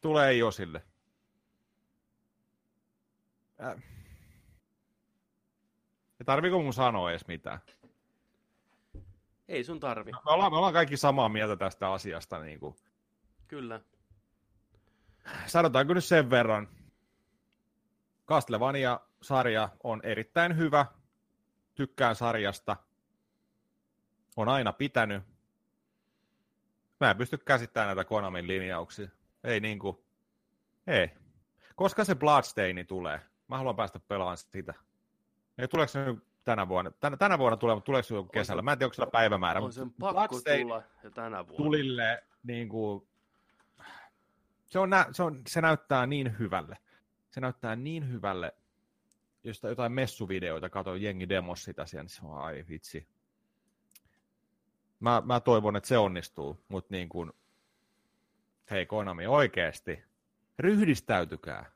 Tulee iOSille. Äh. Ja tarviiko mun sanoa edes mitään? Ei sun tarvi, Me ollaan, me ollaan kaikki samaa mieltä tästä asiasta. Niin kuin. kyllä. Sanotaanko nyt sen verran. Castlevania-sarja on erittäin hyvä. Tykkään sarjasta. On aina pitänyt. Mä en pysty käsittämään näitä Konamin linjauksia. Ei niinku. Ei. Koska se Bloodstaini tulee? Mä haluan päästä pelaamaan sitä. Ei tuleeko se nyt tänä vuonna? Tänä, tänä vuonna tulee, mutta tuleeko se joku kesällä? Mä en tiedä, onko sillä päivämäärä. On sen pakko tulla jo tänä vuonna. tulille niin kuin, se, on, se, on, se näyttää niin hyvälle. Se näyttää niin hyvälle, jos jotain messuvideoita katsoin, jengi demos sitä siellä, niin se on ai vitsi. Mä, mä toivon, että se onnistuu, mutta niin kuin, hei Konami, oikeasti, ryhdistäytykää.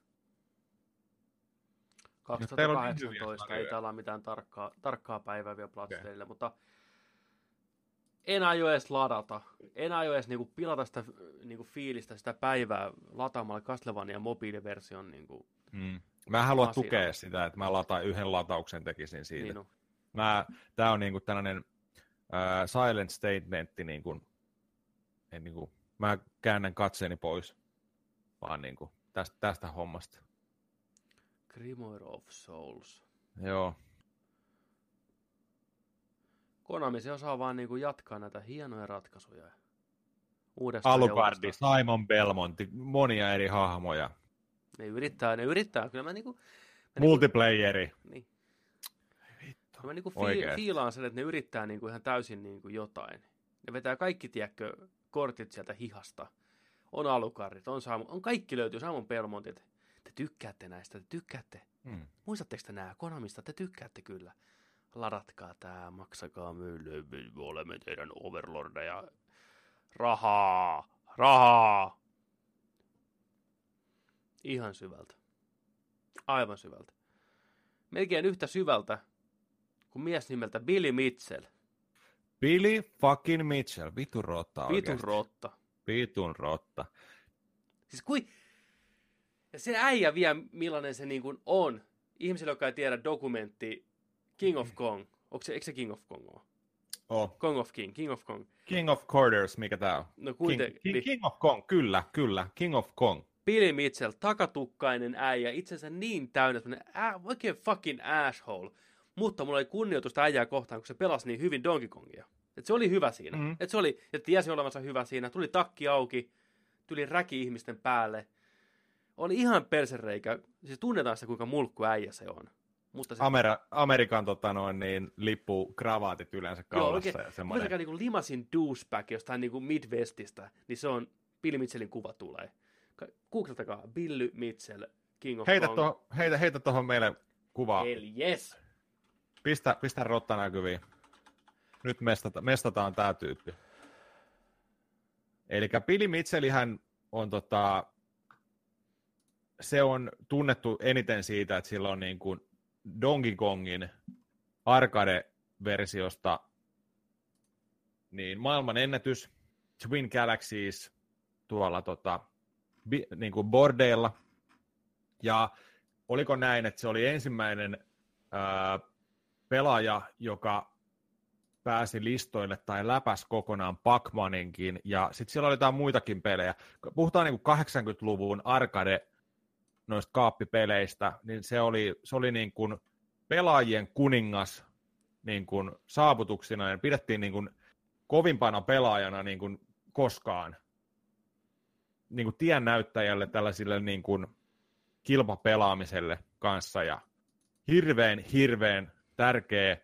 Jos teillä on niin hyviä 2018, ei täällä ole mitään tarkkaa, tarkkaa päivää vielä Bloodstainille, mutta en aio edes ladata. En aio edes niinku pilata sitä niinku fiilistä sitä päivää lataamalla Castlevania mobiiliversion. Niinku, Mm. Mä haluan Asiaa. tukea sitä, että mä lataan yhden latauksen tekisin siitä. niin on. Mä, tää on niinku tällainen äh, silent statementti, niinku, en niinku, mä käännän katseeni pois vaan niinku, tästä, tästä hommasta. Grimoire of Souls. Joo, Konami se osaa vaan niinku jatkaa näitä hienoja ratkaisuja. Uudestaan Alucardi. Simon Belmonti, monia eri hahmoja, Ne yrittää, ne yrittää. Kyllä mä niinku... Mä niinku multiplayeri. niin. Vittu. Mä niinku fi- fiilaan sen, että ne yrittää niinku ihan täysin niinku jotain. Ne vetää kaikki, tiedätkö, kortit sieltä hihasta. On alukarrit, on, Samu, on kaikki löytyy Saamon Pelmontit. Te tykkäätte näistä, te tykkäätte. Mm. Muistatteko te nää Konamista? Te tykkäätte kyllä. Ladatkaa tää, maksakaa meille, me olemme teidän overlordeja. Rahaa, rahaa. Ihan syvältä. Aivan syvältä. Melkein yhtä syvältä kuin mies nimeltä Billy Mitchell. Billy fucking Mitchell, vitun rotta Vitun rotta. Vitun rotta. Siis kui... Ja se äijä vielä, millainen se niin kuin on. Ihmisille, jotka ei tiedä dokumentti King of Kong. Onko se, eikö se King of Kong ole? Oh. Kong of King, King of Kong. King of Quarters, mikä tää on? No King, kuitenkin. King, King of Kong, kyllä, kyllä, King of Kong. Billy Mitchell, takatukkainen äijä, itsensä niin täynnä, semmonen ä, oikein fucking asshole. Mutta mulla oli kunnioitusta äijää kohtaan, kun se pelasi niin hyvin Donkey Kongia. Et se oli hyvä siinä. Mhm. Mm. Et se oli, että tiesi olevansa hyvä siinä. Tuli takki auki, tuli räki ihmisten päälle. Oli ihan persereikä. Siis tunnetaan sitä, kuinka mulkku äijä se on. Mutta se, Amer- Amerikan tota noin, niin, lippu kravaatit yleensä Joo, kaulassa. oikein. ja semmoinen. Niin Limasin douchebag jostain niin Midwestistä, niin se on, Billy Mitchellin kuva tulee. Ka- Googlettakaa, Billy Mitchell, King of Heitä, Kong. tuohon, heitä, heitä tuohon meille kuvaa. Hell yes. Pistä, pistä rotta näkyviin. Nyt mestata, mestataan tämä tyyppi. Eli Billy Mitchellihän on tota, se on tunnettu eniten siitä, että sillä on niin kuin Donkey Kongin arcade-versiosta niin maailman ennätys Twin Galaxies tuolla tota, niin kuin bordeilla. Ja oliko näin, että se oli ensimmäinen ää, pelaaja, joka pääsi listoille tai läpäs kokonaan Pac-Maninkin, ja sitten siellä oli jotain muitakin pelejä. Puhutaan niin kuin 80-luvun arcade noista kaappipeleistä, niin se oli, se oli niin kuin pelaajien kuningas niin kuin saavutuksina, ja pidettiin niin kuin kovimpana pelaajana niin kuin koskaan niin kuin tiennäyttäjälle tällaisille niin kuin kilpapelaamiselle kanssa, ja hirveän, hirveän tärkeä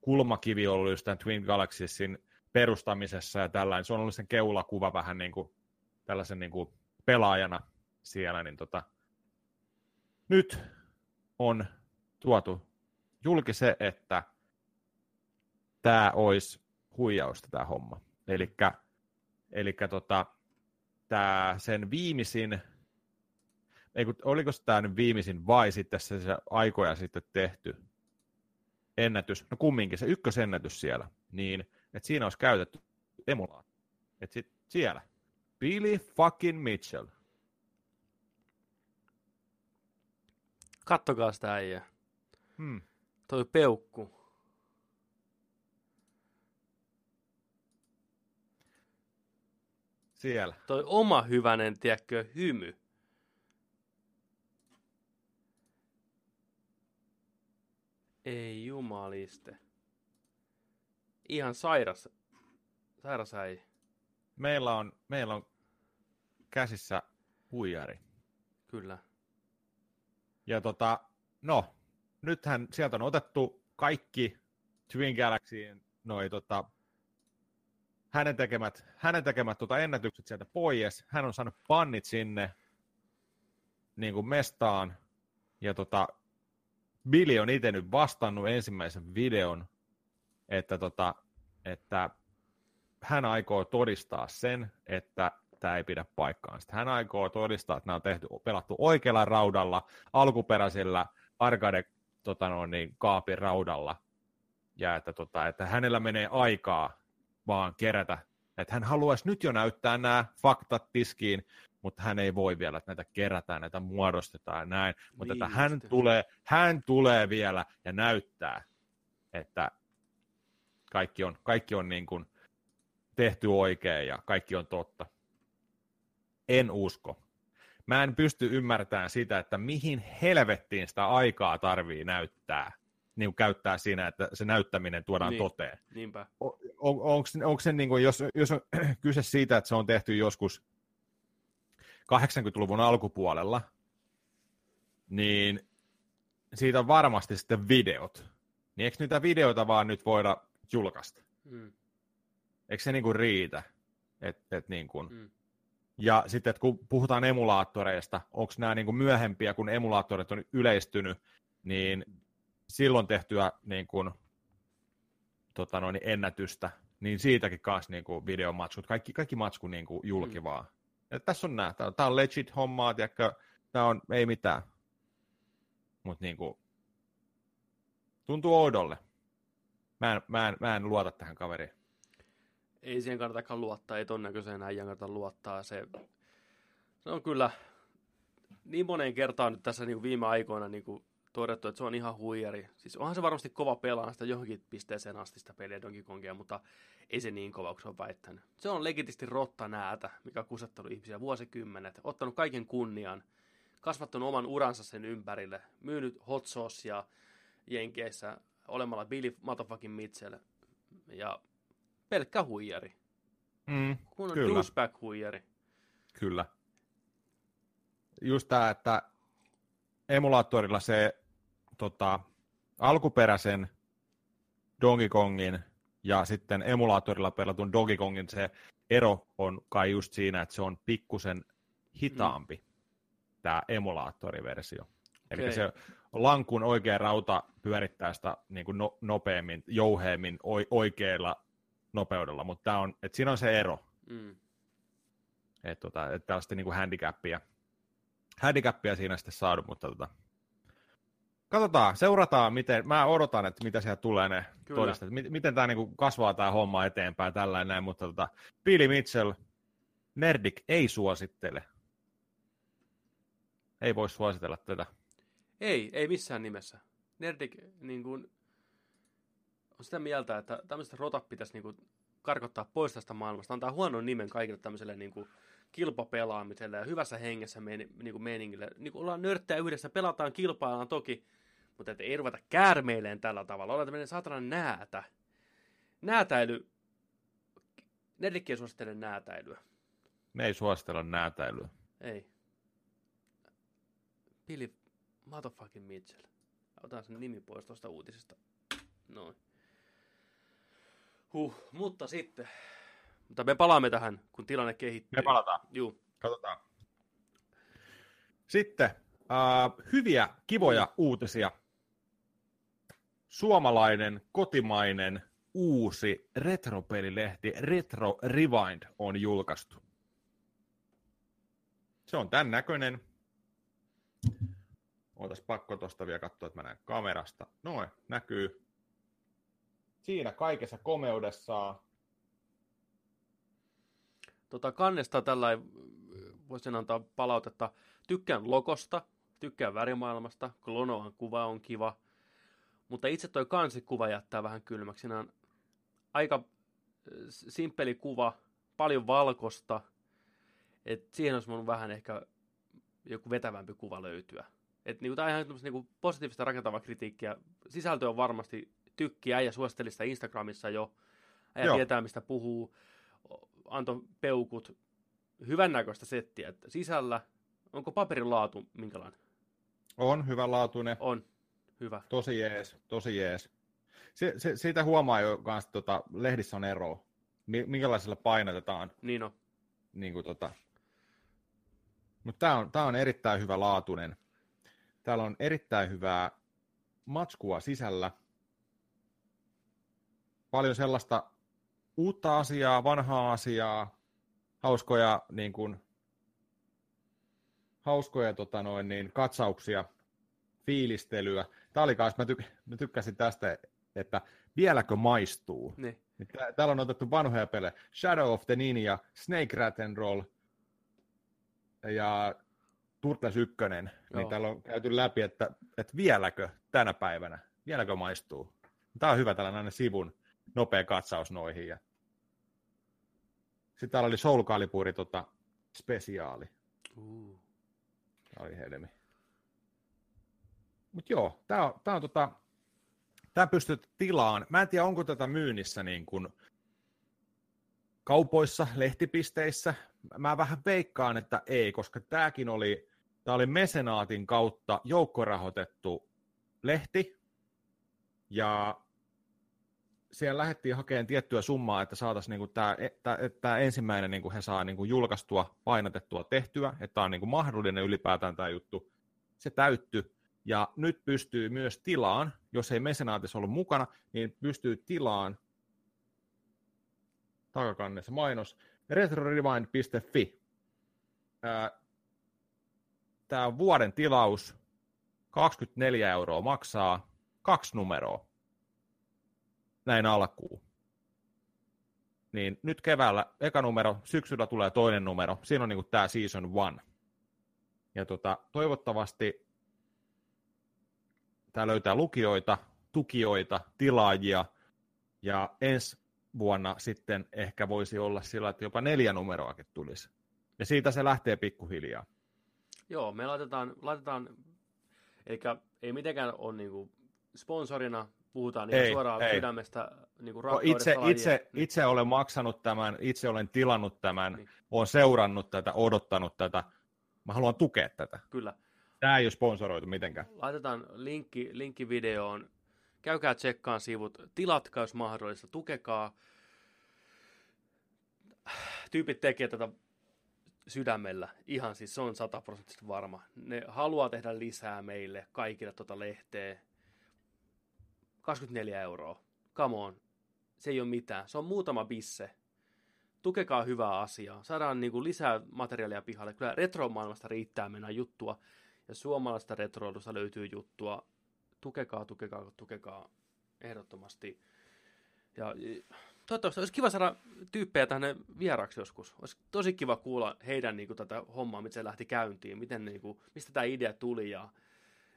kulmakivi ollut just tämän Twin Galaxiesin perustamisessa ja tällainen. Se on ollut sen keulakuva vähän niin kuin tällaisen niin kuin pelaajana siellä, niin tota, nyt on tuotu julki se, että tämä olisi huijausta tämä homma. Elikkä tota, tämä sen viimeisin, ei kun, oliko tämä nyt viimeisin vai sitten se, se aikoja sitten tehty ennätys, no kumminkin se ykkösennätys siellä, niin että siinä olisi käytetty emulaatio. Että sit siellä, Billy fucking Mitchell. Kattokaa sitä äijää. Hmm. Toi peukku. Siellä. Toi oma hyvänen, tiedätkö, hymy. Ei jumaliste. Ihan sairas. Sairas äijä. Meillä on, meillä on käsissä huijari. Kyllä. Ja tota, no, nythän sieltä on otettu kaikki Twin Galaxyin noi tota, hänen tekemät, hänen tekemät tota ennätykset sieltä pois. Hän on saanut pannit sinne niin kuin mestaan. Ja tota, Billy on itse nyt vastannut ensimmäisen videon, että, tota, että hän aikoo todistaa sen, että tämä ei pidä paikkaan. Sitten hän aikoo todistaa, että nämä on tehty, pelattu oikealla raudalla, alkuperäisellä arcade tota no, niin, kaapin raudalla, ja että, tota, että hänellä menee aikaa vaan kerätä, että hän haluaisi nyt jo näyttää nämä faktat tiskiin, mutta hän ei voi vielä, että näitä kerätään, näitä muodostetaan ja näin, mutta Niin että hän just. tulee, hän tulee vielä ja näyttää, että kaikki on, kaikki on niin kuin tehty oikein ja kaikki on totta. En usko. Mä en pysty ymmärtämään sitä, että mihin helvettiin sitä aikaa tarvii näyttää, niin kuin käyttää siinä, että se näyttäminen tuodaan Niin. toteen. Niinpä. On, onko, onko se, niin kuin, jos, jos on kyse siitä, että se on tehty joskus 80-luvun alkupuolella, niin siitä on varmasti sitten videot. Niin eikö niitä videoita vaan nyt voida julkaista? Mm. Eikö se niinku riitä? Et, et niin kuin. Mm. Ja sitten, että kun puhutaan emulaattoreista, onko nämä niinku myöhempiä, kun emulaattorit on yleistynyt, niin silloin tehtyä niin kuin, tota noin, ennätystä, niin siitäkin kanssa niin kuin videomatskut, kaikki, kaikki matsku niin kuin julki Mm. vaan. Tässä on nämä, tämä on legit hommaa, tiedätkö, tämä on, ei mitään. Mutta niin kuin, tuntuu oudolle. Mä en, mä, en, mä en luota tähän kaveriin. Ei siihen kannatakaan luottaa, ei ton näköiseen äijän kannata luottaa. Se, se on kyllä niin moneen kertaan nyt tässä niin viime aikoina niin kuin todettu, että se on ihan huijari. Siis onhan se varmasti kova pelaa sitä johonkin pisteeseen asti sitä peliä Donkey Kongia, mutta ei se niin kova se on väittänyt. Se on legitisti rotta näätä, mikä on kusettanut ihmisiä vuosikymmenet, ottanut kaiken kunnian, kasvattanut oman uransa sen ympärille, myynyt hot saucea Jenkeissä olemalla Billy motherfucking Mitchell ja pelkkä huijari. Mm, Kun on Kyllä. douchebag-huijari. Kyllä. Just tämä, että emulaattorilla se tota, alkuperäisen Donkey Kongin ja sitten emulaattorilla pelatun Donkey Kongin se ero on kai just siinä, että se on pikkusen hitaampi, mm. tämä emulaattoriversio. Okay. Eli se lankun oikea rauta pyörittää sitä niin kuin no, nopeammin, jouheemmin, oikealla nopeudella, mutta on, et siinä on se ero. Mm. Että tota, et tällaista niin kuin handicapia, handicapia siinä sitten saadu, mutta tota, katsotaan, seurataan, miten, mä odotan, että mitä sieltä tulee ne todisteet, miten, miten tämä niin kasvaa tämä homma eteenpäin, tällainen näin, mutta tota, Billy Mitchell, Nerdik ei suosittele. Ei voi suositella tätä. Ei, ei missään nimessä. Nerdik niin kuin, on sitä mieltä, että tämmöiset rotat pitäisi niin kuin, karkottaa pois tästä maailmasta, antaa huonon nimen kaikille tämmöiselle niin kuin, kilpapelaamiselle ja hyvässä hengessä men, niin kuin meningille. Niin kuin ollaan nörttejä yhdessä, pelataan, kilpaillaan toki, mutta ei ruveta käärmeileen tällä tavalla. Ollaan tämmöinen saatana näätä. Näätäily. Nerikki ei suosittele näätäilyä. Me ei suositella näätäilyä. Ei. Billy motherfucking Mitchell. Otan sen nimi pois tuosta uutisesta. Noin. Huh, mutta sitten mutta me palaamme tähän, kun tilanne kehittyy. Me palataan. Juu. Katsotaan. Sitten uh, hyviä, kivoja uutisia. Suomalainen, kotimainen, uusi retropelilehti Retro Rewind on julkaistu. Se on tämän näköinen. Ootas pakko tuosta vielä katsoa, että mä näen kamerasta. Noin, näkyy. Siinä kaikessa komeudessaan Tota, kannesta tällä voisin antaa palautetta. Tykkään lokosta, tykkään värimaailmasta, Klonoan kuva on kiva, mutta itse toi kansikuva jättää vähän kylmäksi. Siinä on aika äh, simppeli kuva, paljon valkosta, et siihen olisi voinut vähän ehkä joku vetävämpi kuva löytyä. Et niinku, tämä on ihan niinku positiivista rakentavaa kritiikkiä. Sisältö on varmasti tykkiä ja suositteli sitä Instagramissa jo. Ja tietää, mistä puhuu antoi peukut hyvännäköistä settiä. Että sisällä, onko paperin laatu minkälainen? On, hyvänlaatuinen. On, hyvä. Tosi jees, tosi jees. Se, se, siitä huomaa jo että tota, lehdissä on ero, minkälaisella painotetaan. Niin on. Niin kuin, tota. Mutta tämä on, tää on erittäin hyvä laatuinen. Täällä on erittäin hyvää matskua sisällä. Paljon sellaista uutta asiaa, vanhaa asiaa, hauskoja, niin kuin, hauskoja tota noin, niin, katsauksia, fiilistelyä. Tämä oli kanssa, mä, tyk- mä tykkäsin tästä, että vieläkö maistuu. Niin. niin täällä on otettu vanhoja pelejä. Shadow of the Ninja, Snake Rat and Roll ja Turtles 1. Niin täällä on käyty läpi, että, että vieläkö tänä päivänä, vieläkö maistuu. Tämä on hyvä tällainen sivun nopea katsaus noihin. Ja sitten täällä oli Soul Caliburi tota, spesiaali. Uh. Tämä oli helmi. Mutta joo, tämä on, tää on tota, tämä pystyt tilaan. Mä en tiedä, onko tätä myynnissä niin kuin kaupoissa, lehtipisteissä. Mä vähän veikkaan, että ei, koska tämäkin oli, tämä oli mesenaatin kautta joukkorahoitettu lehti. Ja siellä lähdettiin hakemaan tiettyä summaa, että saataisiin niin tämä, tämä ensimmäinen niin kuin he saa niin kuin julkaistua, painotettua, tehtyä, että tämä on niin kuin mahdollinen ylipäätään tämä juttu. Se täytty, ja nyt pystyy myös tilaan, jos ei mesenaatissa ollut mukana, niin pystyy tilaan takakannessa mainos, retrorewind.fi. Tämä vuoden tilaus, 24 euroa maksaa, kaksi numeroa näin alkuun. Niin nyt keväällä eka numero, syksyllä tulee toinen numero. Siinä on niin tämä season one. Ja tota, toivottavasti tämä löytää lukijoita, tukijoita, tilaajia, ja ensi vuonna sitten ehkä voisi olla sillä, että jopa neljä numeroakin tulisi. Ja siitä se lähtee pikkuhiljaa. Joo, me laitetaan, laitetaan eli ei mitenkään ole niin sponsorina puhutaan ihan ei, suoraan ei. sydämestä niin kuin no itse, itse, niin. itse olen maksanut tämän, itse olen tilannut tämän, niin. olen seurannut tätä, odottanut tätä. Mä haluan tukea tätä. Kyllä. Tämä ei ole sponsoroitu mitenkään. Laitetaan linkki, linkki videoon. Käykää tsekkaan sivut, tilatkaa jos mahdollista, tukekaa. Tyypit tekee tätä sydämellä, ihan siis se on sataprosenttisesti varma. Ne haluaa tehdä lisää meille, kaikille tuota lehteä. 24 euroa, come on, se ei ole mitään, se on muutama bisse. Tukekaa hyvää asiaa, saadaan niin kuin lisää materiaalia pihalle. Kyllä retromaailmasta riittää mennä juttua, ja suomalaista retroilusta löytyy juttua. Tukekaa, tukekaa, tukekaa ehdottomasti. Ja toivottavasti olisi kiva saada tyyppejä tänne vieraksi joskus. Olisi tosi kiva kuulla heidän niin kuin, tätä hommaa, miten se lähti käyntiin, miten, niin kuin, mistä tämä idea tuli ja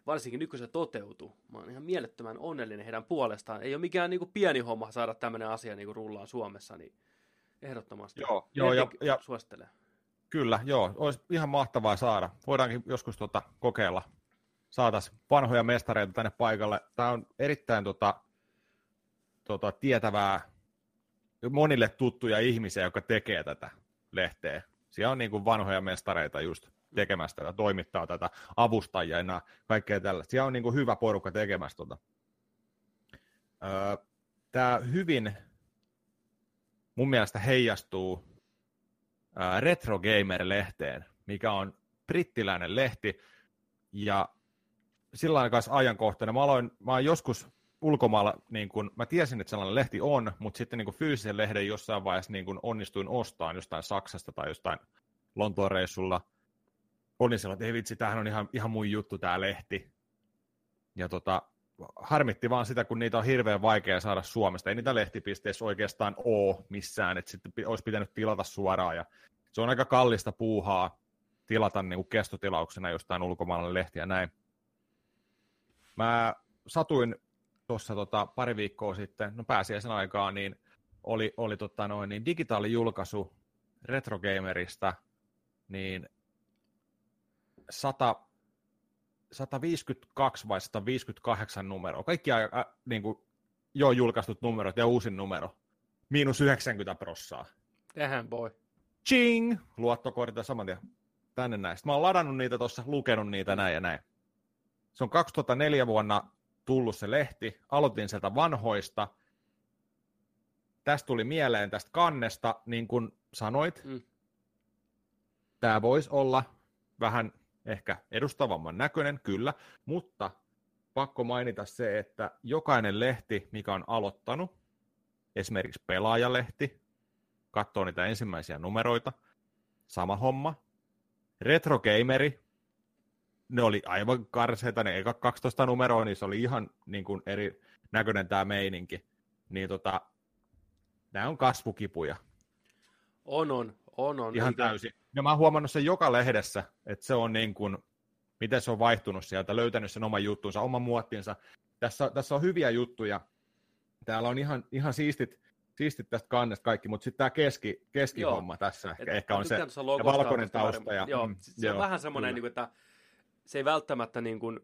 varsinkin nyt kun se toteutui. Mä oon ihan mielettömän onnellinen heidän puolestaan. Ei ole mikään niin kuin, pieni homma saada tämmöinen asia niin kuin, rullaan Suomessa, niin ehdottomasti. Joo, joo ja, ja, suosittelen. Kyllä, joo. Olisi ihan mahtavaa saada. Voidaankin joskus tota, kokeilla. Saataisiin vanhoja mestareita tänne paikalle. Tämä on erittäin tota, tota, tietävää, monille tuttuja ihmisiä, jotka tekee tätä lehteä. Siellä on niin kuin vanhoja mestareita just tekemästä tätä, toimittaa tätä, avustajia kaikkea tällaista. Siellä on niin kuin hyvä porukka tekemässä tota. Öö, Tämä hyvin mun mielestä heijastuu Retro Gamer-lehteen, mikä on brittiläinen lehti, ja sillä kanssa ajankohtainen. Mä, aloin, mä joskus ulkomailla, niin kun, mä tiesin, että sellainen lehti on, mutta sitten niin kun fyysisen lehden jossain vaiheessa niin kun onnistuin ostamaan jostain Saksasta tai jostain Lontoon reissulla. Olin sellainen, että ei vitsi, tämähän on ihan, ihan mun juttu tämä lehti. Ja tota, harmitti vaan sitä, kun niitä on hirveän vaikea saada Suomesta. Ei niitä lehtipisteissä oikeastaan ole missään, että sitten olisi pitänyt tilata suoraan. Ja se on aika kallista puuhaa tilata niin kestotilauksena jostain ulkomaalainen lehti ja näin. Mä satuin tuossa tota, pari viikkoa sitten, no pääsiäisen aikaan, niin oli, oli tota noin, niin digitaalijulkaisu Retrogamerista, niin 100, 152 vai 158 numeroa. Kaikki äh, niin kuin, jo julkaistut numerot ja uusin numero. Miinus 90 prossaa. Tähän voi. Ching! Luottokortit saman tien tänne näistä. Mä oon ladannut niitä tuossa, lukenut niitä näin ja näin. Se on 2004 vuonna tullut se lehti. Aloitin sieltä vanhoista. Tästä tuli mieleen tästä kannesta, niin kuin sanoit. Mm. Tämä voisi olla vähän ehkä edustavamman näköinen, kyllä, mutta pakko mainita se, että jokainen lehti, mikä on aloittanut, esimerkiksi pelaajalehti, katsoo niitä ensimmäisiä numeroita, sama homma. Retrogameri, ne oli aivan karseita, ne eka 12 numeroa, niin se oli ihan niin kuin eri näköinen tämä meininki. Niin tota, nämä on kasvukipuja. On, on, on, on. Ihan eikä... täysin. Ja mä oon huomannut sen joka lehdessä, että se on niin kuin, miten se on vaihtunut sieltä, löytänyt sen oman juttunsa, oman muottinsa. Tässä, tässä on hyviä juttuja. Täällä on ihan, ihan siistit, siistit tästä kannesta kaikki, mutta sitten tämä keski, keskihomma tässä ehkä, ehkä on se, ja valkoinen tausta. Ja, joo, mm, se joo, on vähän semmoinen, niin kuin, että se ei välttämättä niin kuin,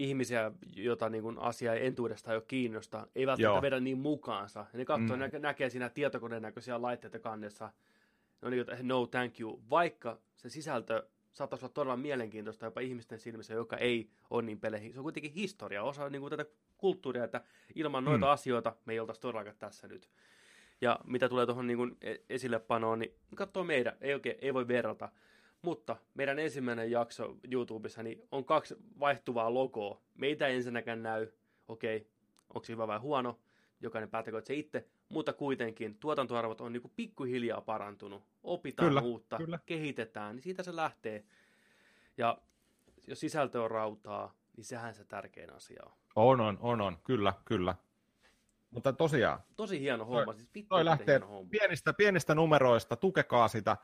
ihmisiä, jota niin kuin, asia ei entuudestaan jo kiinnosta, ei välttämättä Joo. vedä niin mukaansa. Ja ne katsoo, mm. nä- näkee siinä tietokoneen näköisiä laitteita kannessa, no niin, että no thank you, vaikka se sisältö saattaisi olla todella mielenkiintoista jopa ihmisten silmissä, joka ei ole niin peleihin. Se on kuitenkin historia, osa niin kuin tätä kulttuuria, että ilman noita mm. asioita me ei oltaisi todellakaan tässä nyt. Ja mitä tulee tuohon niin esillepanoon, niin katsoo meidän, ei, oikein, ei voi verrata. Mutta meidän ensimmäinen jakso YouTubessa niin on kaksi vaihtuvaa logoa. Meitä ei ensinnäkään näy, okei, okay, onko se hyvä vai huono, jokainen päättäkö se itse, mutta kuitenkin tuotantoarvot on niin pikkuhiljaa parantunut. Opitaan kyllä, uutta, kyllä. kehitetään, niin siitä se lähtee. Ja jos sisältö on rautaa, niin sehän se tärkein asia on. On, on, on, on. kyllä, kyllä. Mutta tosiaan. Tosi hieno homma. Toi, siis toi lähtee homma. Pienistä, pienistä numeroista, tukekaa sitä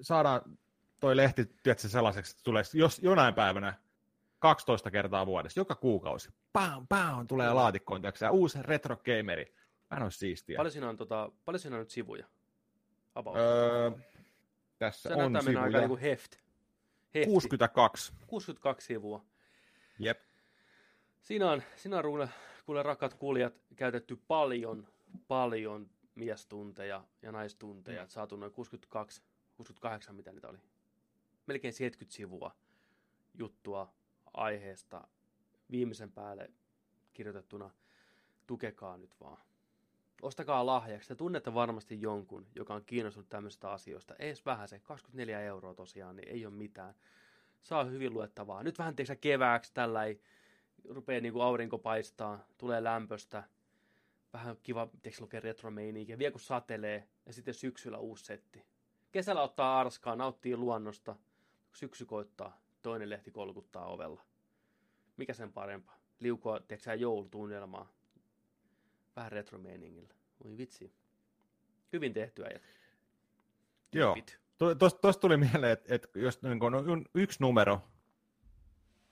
saadaan toi lehti tietysti sellaiseksi, että tulee jos jonain päivänä 12 kertaa vuodessa, joka kuukausi, pam, pam, tulee laatikkoon, ja uusi retro gameri. Vähän olisi siistiä. Paljon siinä on, tota, paljon siinä on nyt sivuja? Öö, tässä Se on sivuja. aika niin kuin heft. Hefti. 62. 62 sivua. Jep. Siinä on, siinä on kuule, kuule rakkaat kuulijat, käytetty paljon, paljon miestunteja ja naistunteja. Mm. Saatu noin 62 68, mitä niitä oli. Melkein 70 sivua juttua aiheesta viimeisen päälle kirjoitettuna, tukekaa nyt vaan. Ostakaa lahjaksi. Te tunnette varmasti jonkun, joka on kiinnostunut tämmöisistä asioista. Ees vähän se, 24 euroa tosiaan, niin ei ole mitään. Saa hyvin luettavaa. Nyt vähän teeksä kevääksi tällä ei rupeaa niin kuin aurinko paistaa, tulee lämpöstä, vähän kiva, teeksä lukee retromeininkiä, vielä kun satelee, ja sitten syksyllä uusi setti. Kesällä ottaa arskaa, nauttii luonnosta, syksy koittaa, toinen lehti kolkuttaa ovella. Mikä sen parempaa? Liukua, tiedätkö joulutunnelmaa. Vähän retromeiningillä. Voi vitsi. Hyvin tehtyä. Ja... Joo. Tuosta tuli mieleen, että, että jos niin on yksi numero,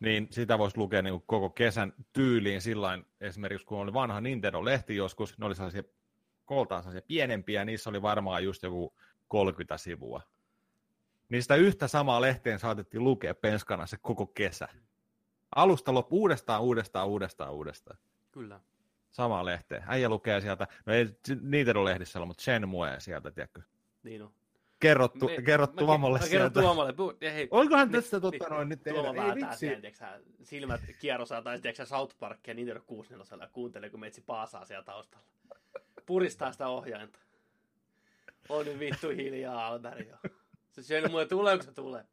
niin sitä voisi lukea niin koko kesän tyyliin sillain, esimerkiksi kun oli vanha Nintendo-lehti joskus, ne oli sellaisia koltaan sellaisia pienempiä, niissä oli varmaan just joku 30 sivua. Niistä yhtä samaa lehteen saatettiin lukea penskana se koko kesä. Alusta loppu uudestaan, uudestaan, uudestaan, uudestaan. Kyllä. Sama lehteen. Äijä lukee sieltä, no ei Nintendo-lehdissä ole, mutta Shenmue sieltä, tiedätkö? Niin on. Kerrottu, me, kerrottu Tuomalle sieltä. Kerrottu Tuomalle. Hei, Olikohan niin, tässä totta noin nyt tehdä? Ei vitsi. Tää, silmät kierrosaa tai tiedätkö South Parkia Nintendo 64 ja kuuntelee, kun meitsi paasaa siellä taustalla. Puristaa sitä ohjainta. On nyt vittu hiljaa, Alberi jo. Se syönyt mulle tulee, kun se tulee.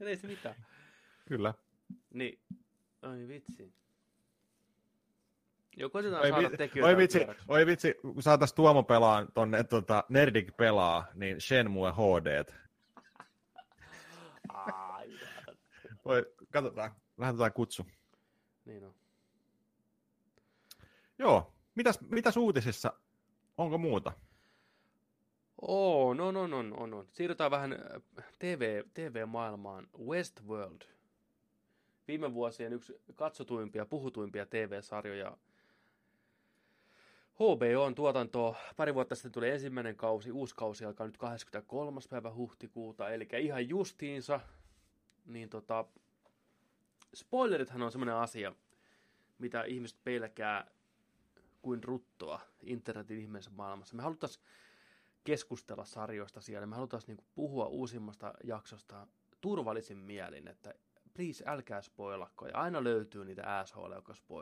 ei se mitään. Kyllä. Niin. Oi vitsi. Joo, koitetaan oi, saada tekijöitä. Oi vitsi, oi vitsi, kun saatais Tuomo pelaa tonne tota, Nerdik pelaa, niin Shenmue HD. Oi, katsotaan, lähetetään kutsu. Niin on. Joo, mitäs, mitäs uutisissa? Onko muuta? Oo, no, no, no, no, no. Siirrytään vähän äh, TV, TV-maailmaan. Westworld. Viime vuosien yksi katsotuimpia, puhutuimpia TV-sarjoja. HBO on tuotanto. Pari vuotta sitten tuli ensimmäinen kausi. Uusi kausi alkaa nyt 23. päivä huhtikuuta, eli ihan justiinsa. Niin tota, spoilerithan on semmoinen asia, mitä ihmiset pelkää kuin ruttoa internetin ihmeessä maailmassa. Me haluttaisiin keskustella sarjoista siellä. Me halutaan niin puhua uusimmasta jaksosta turvallisin mielin, että please älkää spoilakko. Ja aina löytyy niitä asshole, jotka